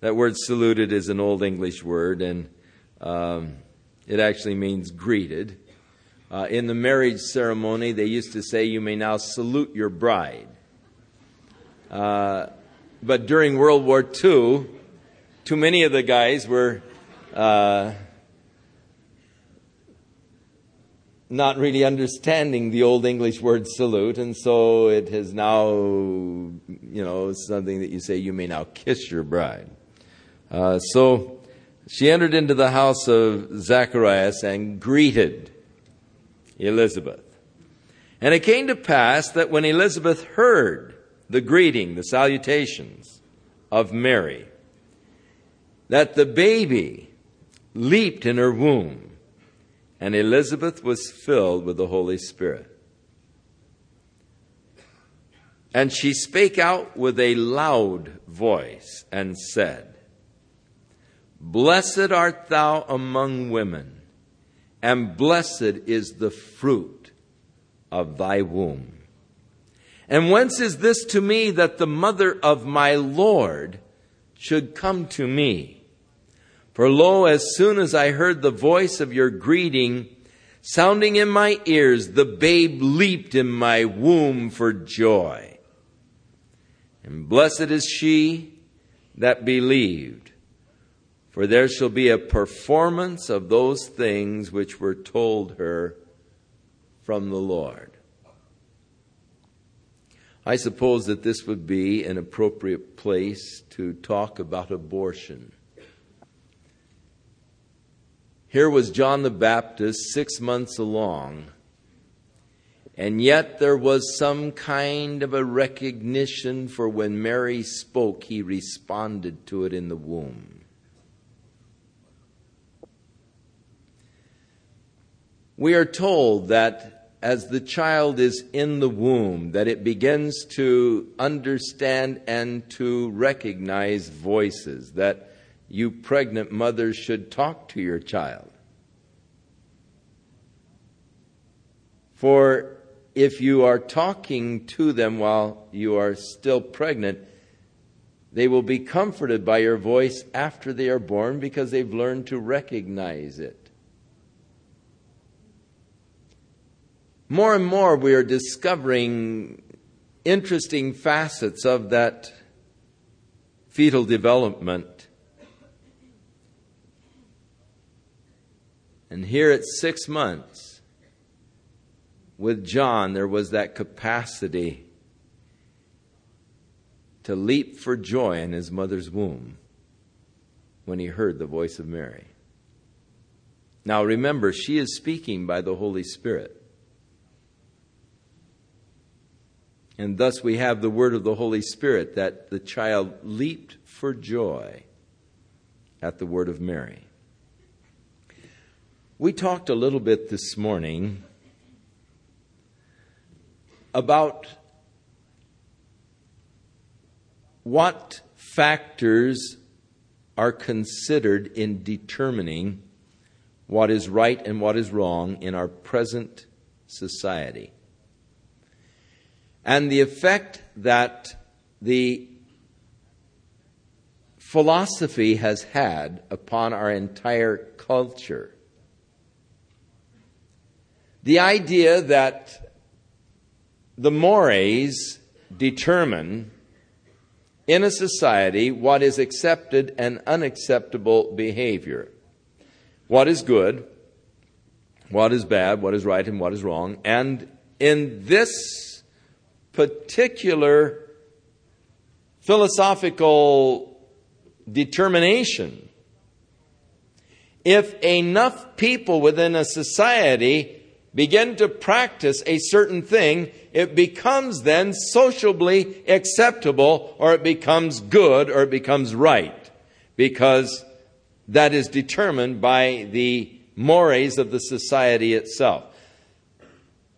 That word saluted is an Old English word, and um, it actually means greeted. Uh, in the marriage ceremony, they used to say, You may now salute your bride. Uh, but during World War II, too many of the guys were uh, not really understanding the Old English word salute, and so it has now, you know, something that you say, You may now kiss your bride. Uh, so she entered into the house of Zacharias and greeted Elizabeth. And it came to pass that when Elizabeth heard the greeting, the salutations of Mary, that the baby leaped in her womb, and Elizabeth was filled with the Holy Spirit. And she spake out with a loud voice and said, Blessed art thou among women, and blessed is the fruit of thy womb. And whence is this to me that the mother of my Lord should come to me? For lo, as soon as I heard the voice of your greeting, sounding in my ears, the babe leaped in my womb for joy. And blessed is she that believed, for there shall be a performance of those things which were told her from the Lord. I suppose that this would be an appropriate place to talk about abortion. Here was John the Baptist six months along, and yet there was some kind of a recognition for when Mary spoke, he responded to it in the womb. We are told that as the child is in the womb, that it begins to understand and to recognize voices, that you pregnant mothers should talk to your child. For if you are talking to them while you are still pregnant, they will be comforted by your voice after they are born because they've learned to recognize it. More and more, we are discovering interesting facets of that fetal development And here at six months, with John, there was that capacity to leap for joy in his mother's womb when he heard the voice of Mary. Now remember, she is speaking by the Holy Spirit. And thus we have the word of the Holy Spirit that the child leaped for joy at the word of Mary. We talked a little bit this morning about what factors are considered in determining what is right and what is wrong in our present society. And the effect that the philosophy has had upon our entire culture. The idea that the mores determine in a society what is accepted and unacceptable behavior, what is good, what is bad, what is right, and what is wrong. And in this particular philosophical determination, if enough people within a society begin to practice a certain thing, it becomes then sociably acceptable or it becomes good or it becomes right because that is determined by the mores of the society itself.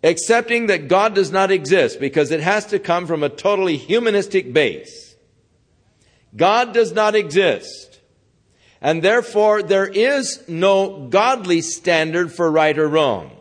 Accepting that God does not exist because it has to come from a totally humanistic base. God does not exist. And therefore, there is no godly standard for right or wrong.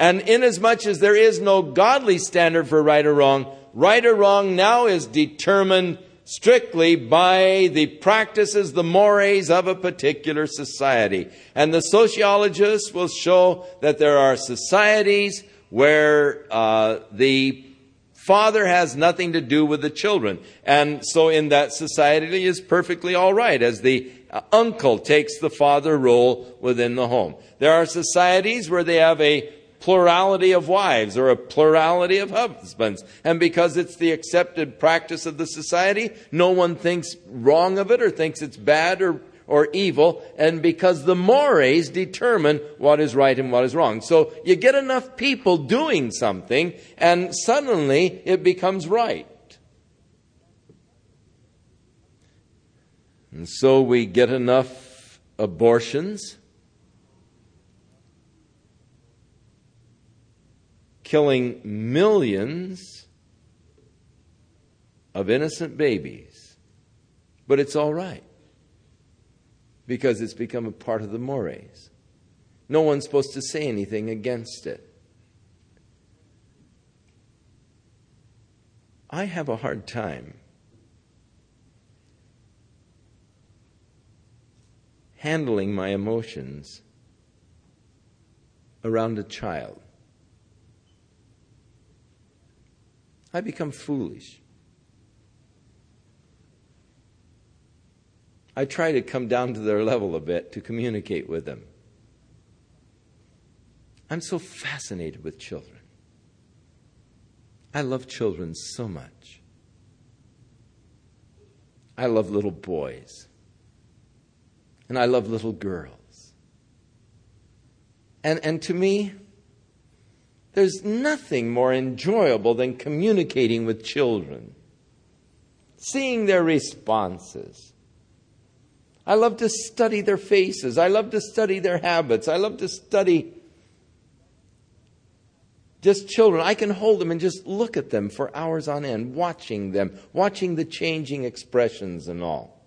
And inasmuch as there is no godly standard for right or wrong, right or wrong now is determined strictly by the practices, the mores of a particular society. And the sociologists will show that there are societies where uh, the father has nothing to do with the children. And so in that society is perfectly all right as the uh, uncle takes the father role within the home. There are societies where they have a plurality of wives or a plurality of husbands. And because it's the accepted practice of the society, no one thinks wrong of it or thinks it's bad or, or evil. And because the mores determine what is right and what is wrong. So you get enough people doing something and suddenly it becomes right. And so we get enough abortions killing millions of innocent babies. But it's all right because it's become a part of the mores. No one's supposed to say anything against it. I have a hard time handling my emotions around a child, I become foolish. I try to come down to their level a bit to communicate with them. I'm so fascinated with children. I love children so much. I love little boys. And I love little girls. And, and to me, there's nothing more enjoyable than communicating with children, seeing their responses. I love to study their faces. I love to study their habits. I love to study just children. I can hold them and just look at them for hours on end, watching them, watching the changing expressions and all.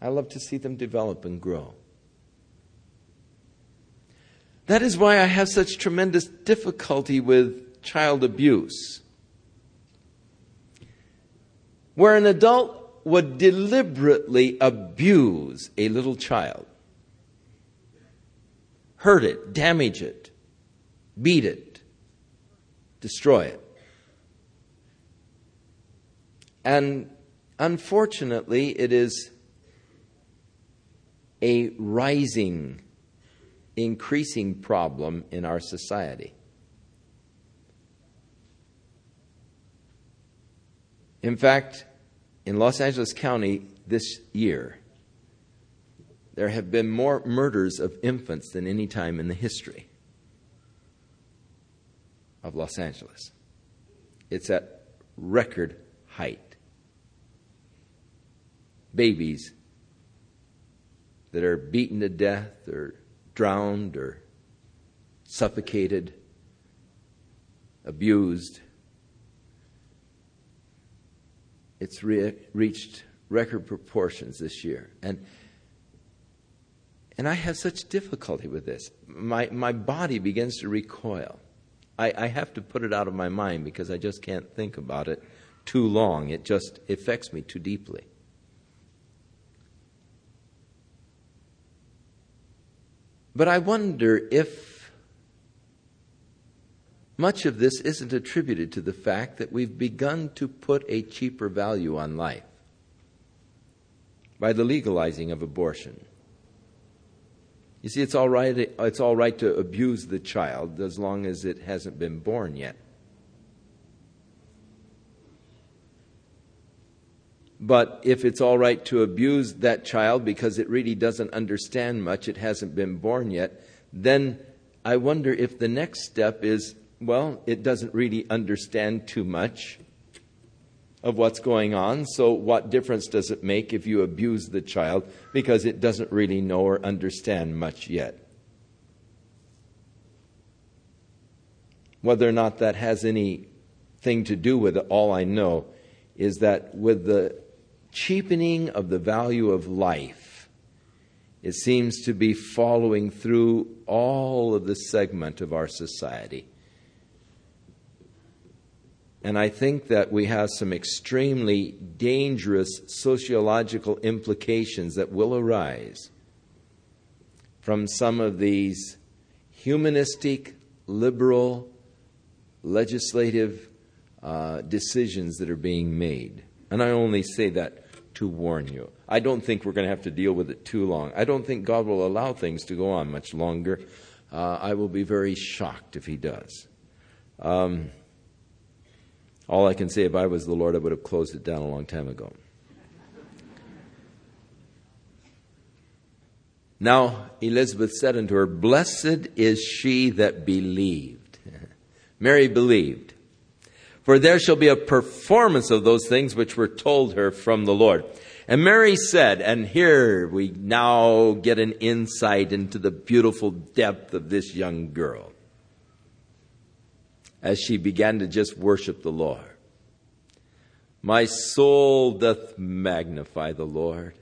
I love to see them develop and grow. That is why I have such tremendous difficulty with child abuse. Where an adult would deliberately abuse a little child, hurt it, damage it, beat it, destroy it. And unfortunately, it is a rising, increasing problem in our society. In fact, in Los Angeles County this year, there have been more murders of infants than any time in the history of Los Angeles. It's at record height. Babies that are beaten to death or drowned or suffocated, abused. It's re- reached record proportions this year. And and I have such difficulty with this. My, my body begins to recoil. I, I have to put it out of my mind because I just can't think about it too long. It just affects me too deeply. But I wonder if much of this isn't attributed to the fact that we've begun to put a cheaper value on life by the legalizing of abortion. You see, it's all right, it's all right to abuse the child as long as it hasn't been born yet. But if it's all right to abuse that child because it really doesn't understand much, it hasn't been born yet, then I wonder if the next step is well, it doesn't really understand too much of what's going on. So, what difference does it make if you abuse the child because it doesn't really know or understand much yet? Whether or not that has anything to do with it, all I know is that with the cheapening of the value of life, it seems to be following through all of the segment of our society. And I think that we have some extremely dangerous sociological implications that will arise from some of these humanistic, liberal, legislative uh, decisions that are being made. And I only say that to warn you. I don't think we're going to have to deal with it too long. I don't think God will allow things to go on much longer. Uh, I will be very shocked if He does. Um, all I can say, if I was the Lord, I would have closed it down a long time ago. Now Elizabeth said unto her, Blessed is she that believed. Mary believed. For there shall be a performance of those things which were told her from the Lord. And Mary said, and here we now get an insight into the beautiful depth of this young girl as she began to just worship the Lord. My soul doth magnify the Lord,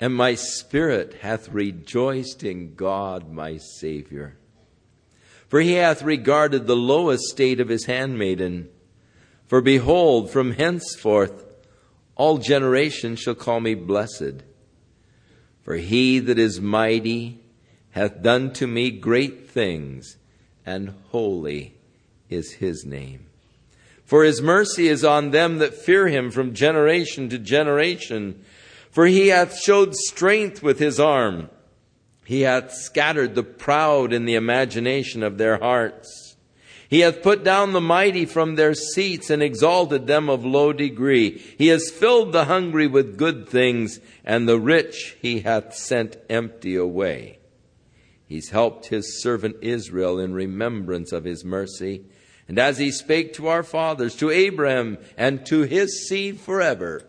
and my spirit hath rejoiced in God my Savior. For he hath regarded the low estate of his handmaiden. For behold, from henceforth all generations shall call me blessed. For he that is mighty hath done to me great things, and holy is his name. For his mercy is on them that fear him from generation to generation. For he hath showed strength with his arm. He hath scattered the proud in the imagination of their hearts. He hath put down the mighty from their seats and exalted them of low degree. He has filled the hungry with good things, and the rich he hath sent empty away. He's helped his servant Israel in remembrance of his mercy. And as he spake to our fathers, to Abraham, and to his seed forever,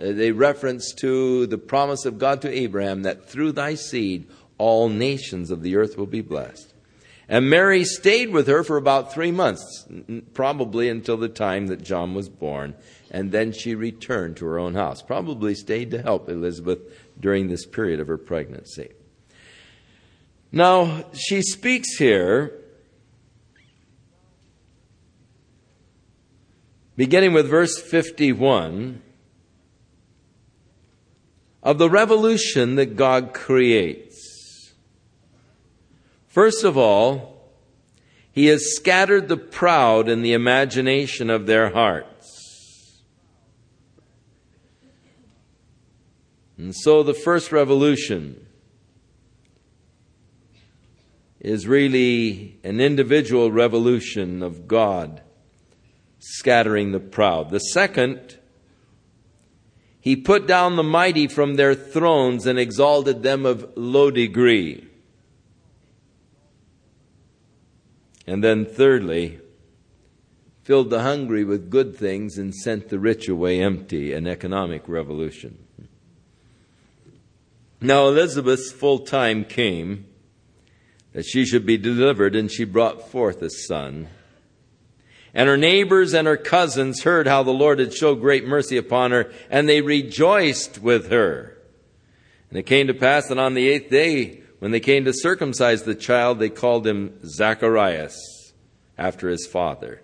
uh, they reference to the promise of God to Abraham that through thy seed all nations of the earth will be blessed. And Mary stayed with her for about three months, probably until the time that John was born. And then she returned to her own house. Probably stayed to help Elizabeth during this period of her pregnancy. Now, she speaks here, beginning with verse 51, of the revolution that God creates. First of all, he has scattered the proud in the imagination of their hearts. And so the first revolution is really an individual revolution of God scattering the proud. The second, he put down the mighty from their thrones and exalted them of low degree. And then, thirdly, filled the hungry with good things and sent the rich away empty, an economic revolution. Now, Elizabeth's full time came that she should be delivered, and she brought forth a son. And her neighbors and her cousins heard how the Lord had showed great mercy upon her, and they rejoiced with her. And it came to pass that on the eighth day, when they came to circumcise the child, they called him Zacharias, after his father.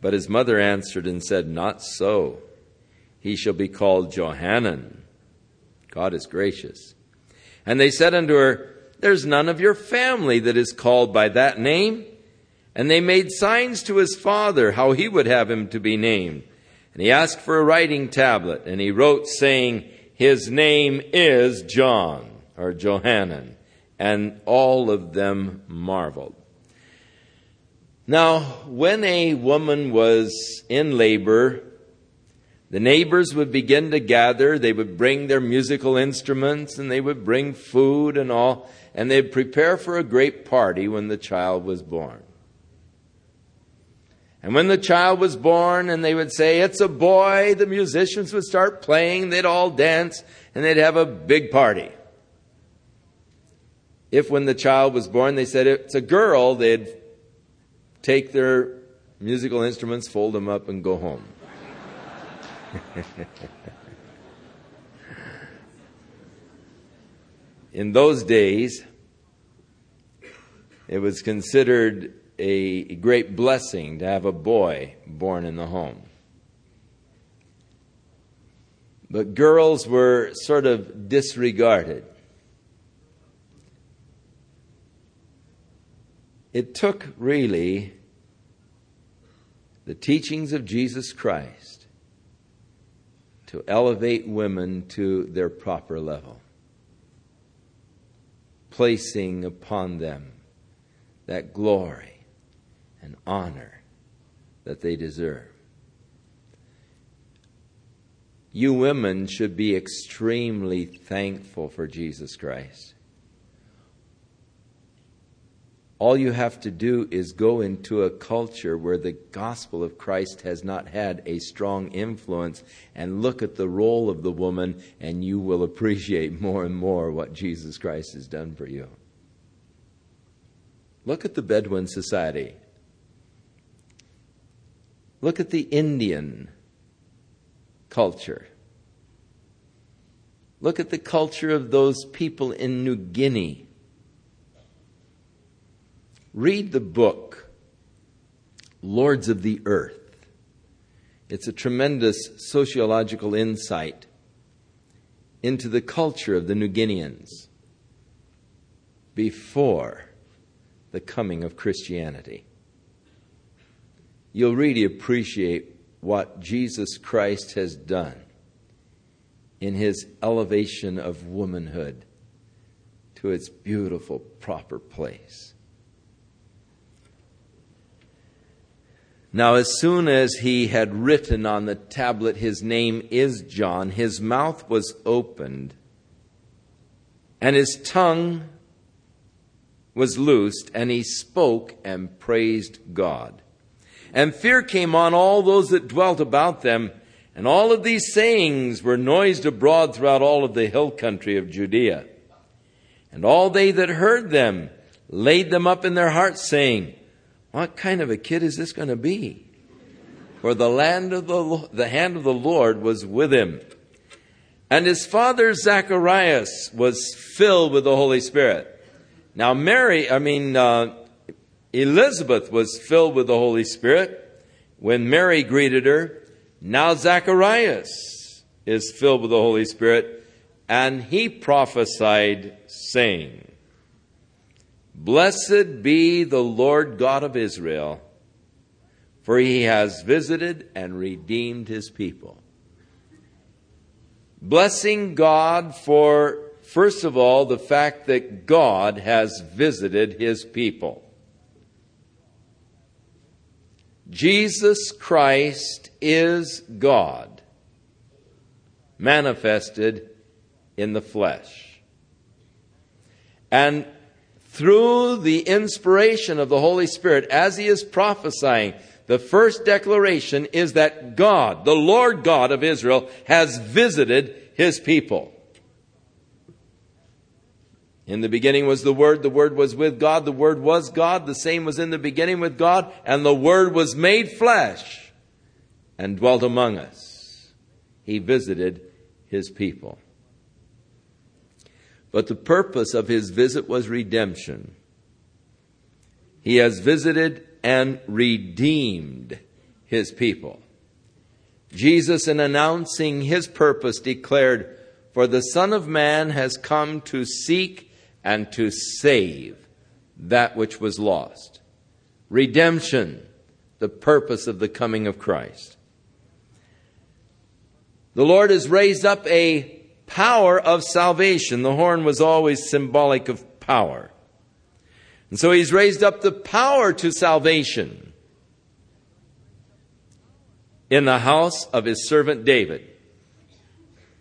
But his mother answered and said, Not so. He shall be called Johanan. God is gracious. And they said unto her, There's none of your family that is called by that name. And they made signs to his father how he would have him to be named. And he asked for a writing tablet, and he wrote, saying, His name is John or Johanan, and all of them marveled. Now, when a woman was in labor, the neighbors would begin to gather. They would bring their musical instruments and they would bring food and all, and they'd prepare for a great party when the child was born. And when the child was born and they would say, It's a boy, the musicians would start playing, they'd all dance, and they'd have a big party if when the child was born they said it's a girl, they'd take their musical instruments, fold them up, and go home. in those days, it was considered a great blessing to have a boy born in the home. But girls were sort of disregarded. It took really the teachings of Jesus Christ to elevate women to their proper level, placing upon them that glory and honor that they deserve. You women should be extremely thankful for Jesus Christ. All you have to do is go into a culture where the gospel of Christ has not had a strong influence and look at the role of the woman, and you will appreciate more and more what Jesus Christ has done for you. Look at the Bedouin society. Look at the Indian culture. Look at the culture of those people in New Guinea Read the book, Lords of the Earth. It's a tremendous sociological insight into the culture of the New Guineans. before the coming of Christianity. You'll really appreciate what Jesus Christ has done in his elevation of womanhood to its beautiful, proper place. Now, as soon as he had written on the tablet, His name is John, his mouth was opened, and his tongue was loosed, and he spoke and praised God. And fear came on all those that dwelt about them, and all of these sayings were noised abroad throughout all of the hill country of Judea. And all they that heard them laid them up in their hearts, saying, what kind of a kid is this going to be? For the land of the, the hand of the Lord was with him. And his father Zacharias was filled with the Holy Spirit. Now Mary, I mean, uh, Elizabeth was filled with the Holy Spirit when Mary greeted her. Now Zacharias is filled with the Holy Spirit and he prophesied saying, Blessed be the Lord God of Israel, for he has visited and redeemed his people. Blessing God for, first of all, the fact that God has visited his people. Jesus Christ is God, manifested in the flesh. And through the inspiration of the Holy Spirit as he is prophesying, the first declaration is that God, the Lord God of Israel, has visited his people. In the beginning was the Word, the Word was with God, the Word was God, the same was in the beginning with God, and the Word was made flesh and dwelt among us. He visited his people. But the purpose of his visit was redemption. He has visited and redeemed his people. Jesus, in announcing his purpose, declared, For the Son of Man has come to seek and to save that which was lost. Redemption, the purpose of the coming of Christ. The Lord has raised up a power of salvation. The horn was always symbolic of power. And so he's raised up the power to salvation in the house of his servant David.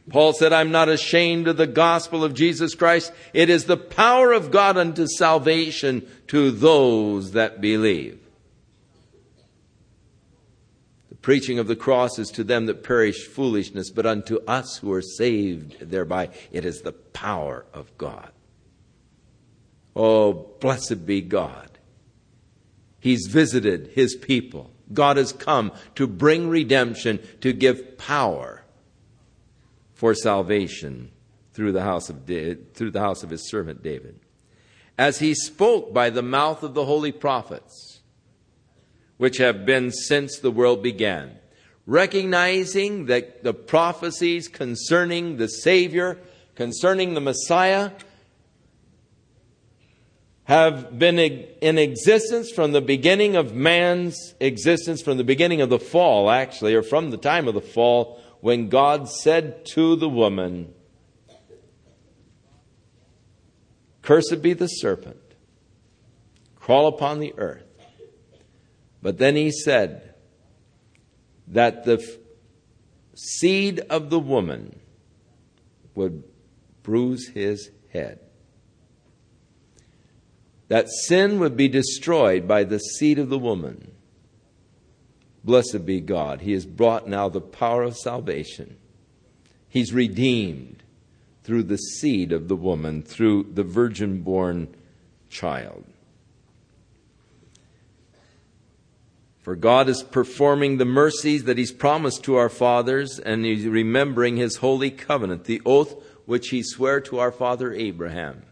Paul said, I'm not ashamed of the gospel of Jesus Christ. It is the power of God unto salvation to those that believe. Preaching of the cross is to them that perish foolishness, but unto us who are saved thereby, it is the power of God. Oh, blessed be God. He's visited his people. God has come to bring redemption, to give power for salvation through the house of, through the house of his servant David. As he spoke by the mouth of the holy prophets, which have been since the world began. Recognizing that the prophecies concerning the Savior, concerning the Messiah, have been in existence from the beginning of man's existence, from the beginning of the fall, actually, or from the time of the fall, when God said to the woman, Cursed be the serpent, crawl upon the earth. But then he said that the seed of the woman would bruise his head. That sin would be destroyed by the seed of the woman. Blessed be God. He has brought now the power of salvation. He's redeemed through the seed of the woman, through the virgin born child. For God is performing the mercies that He's promised to our fathers, and He's remembering His holy covenant, the oath which He sware to our father Abraham.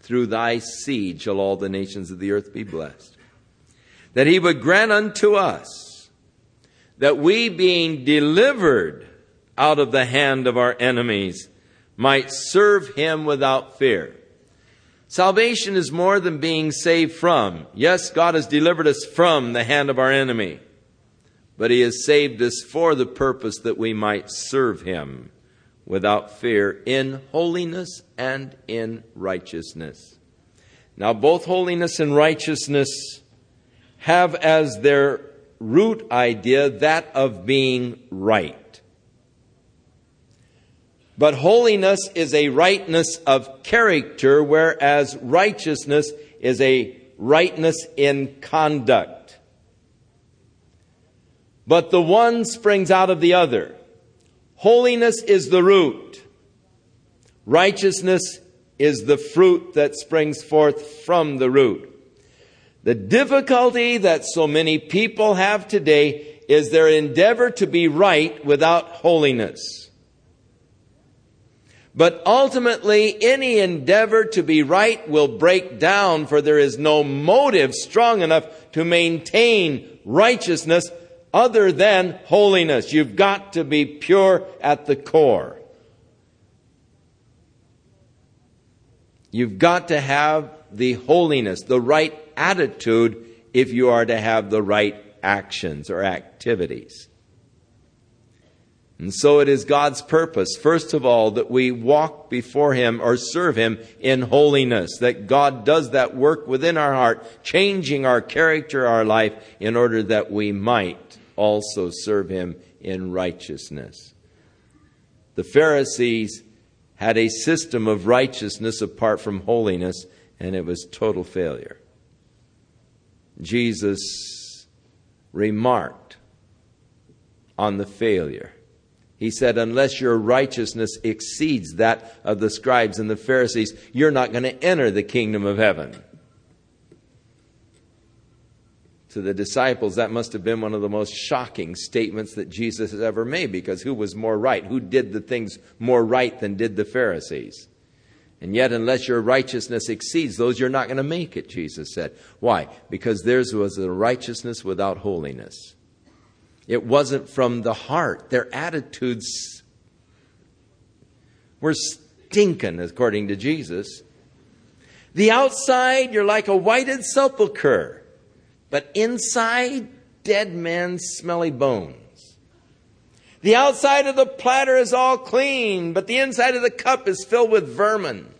Through thy seed shall all the nations of the earth be blessed. That He would grant unto us that we, being delivered out of the hand of our enemies, might serve Him without fear. Salvation is more than being saved from. Yes, God has delivered us from the hand of our enemy, but He has saved us for the purpose that we might serve Him without fear in holiness and in righteousness. Now, both holiness and righteousness have as their root idea that of being right. But holiness is a rightness of character, whereas righteousness is a rightness in conduct. But the one springs out of the other. Holiness is the root. Righteousness is the fruit that springs forth from the root. The difficulty that so many people have today is their endeavor to be right without holiness. But ultimately, any endeavor to be right will break down, for there is no motive strong enough to maintain righteousness other than holiness. You've got to be pure at the core. You've got to have the holiness, the right attitude, if you are to have the right actions or activities. And so it is God's purpose, first of all, that we walk before Him or serve Him in holiness, that God does that work within our heart, changing our character, our life, in order that we might also serve Him in righteousness. The Pharisees had a system of righteousness apart from holiness, and it was total failure. Jesus remarked on the failure. He said, Unless your righteousness exceeds that of the scribes and the Pharisees, you're not going to enter the kingdom of heaven. To the disciples, that must have been one of the most shocking statements that Jesus has ever made because who was more right? Who did the things more right than did the Pharisees? And yet, unless your righteousness exceeds those, you're not going to make it, Jesus said. Why? Because theirs was a righteousness without holiness. It wasn't from the heart. Their attitudes were stinking, according to Jesus. The outside, you're like a whited sepulchre, but inside, dead man's smelly bones. The outside of the platter is all clean, but the inside of the cup is filled with vermin.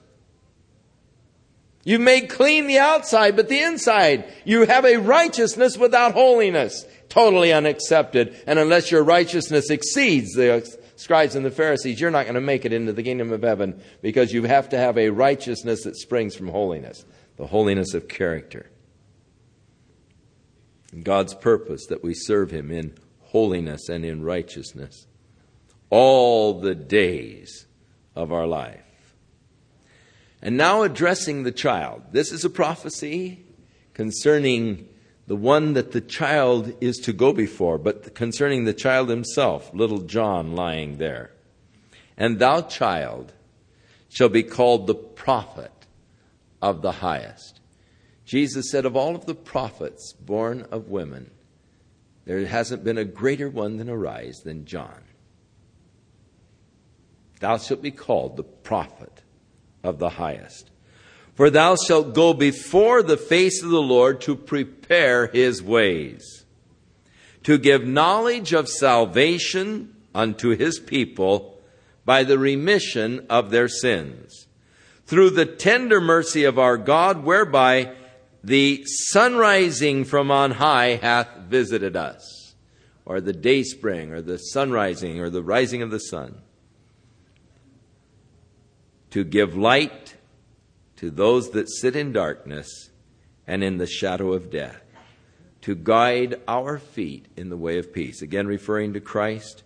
You've made clean the outside, but the inside, you have a righteousness without holiness totally unaccepted. And unless your righteousness exceeds the scribes and the Pharisees, you're not going to make it into the kingdom of heaven because you have to have a righteousness that springs from holiness, the holiness of character. And God's purpose that we serve Him in holiness and in righteousness all the days of our life. And now addressing the child. This is a prophecy concerning the one that the child is to go before, but concerning the child himself, little John lying there. And thou, child, shall be called the prophet of the highest. Jesus said, Of all of the prophets born of women, there hasn't been a greater one than arise than John. Thou shalt be called the prophet of the highest. For thou shalt go before the face of the Lord to prepare his ways, to give knowledge of salvation unto his people by the remission of their sins, through the tender mercy of our God, whereby the sun rising from on high hath visited us, or the day spring, or the sun rising, or the rising of the sun, to give light to those that sit in darkness and in the shadow of death, to guide our feet in the way of peace. Again, referring to Christ,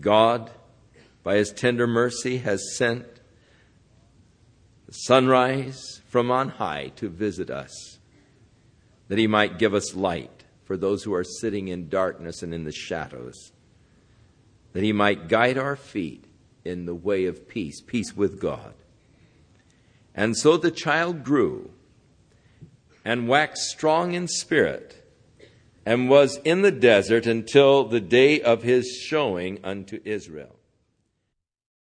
God, by his tender mercy, has sent the sunrise from on high to visit us, that he might give us light for those who are sitting in darkness and in the shadows, that he might guide our feet in the way of peace, peace with God. And so the child grew and waxed strong in spirit and was in the desert until the day of his showing unto Israel.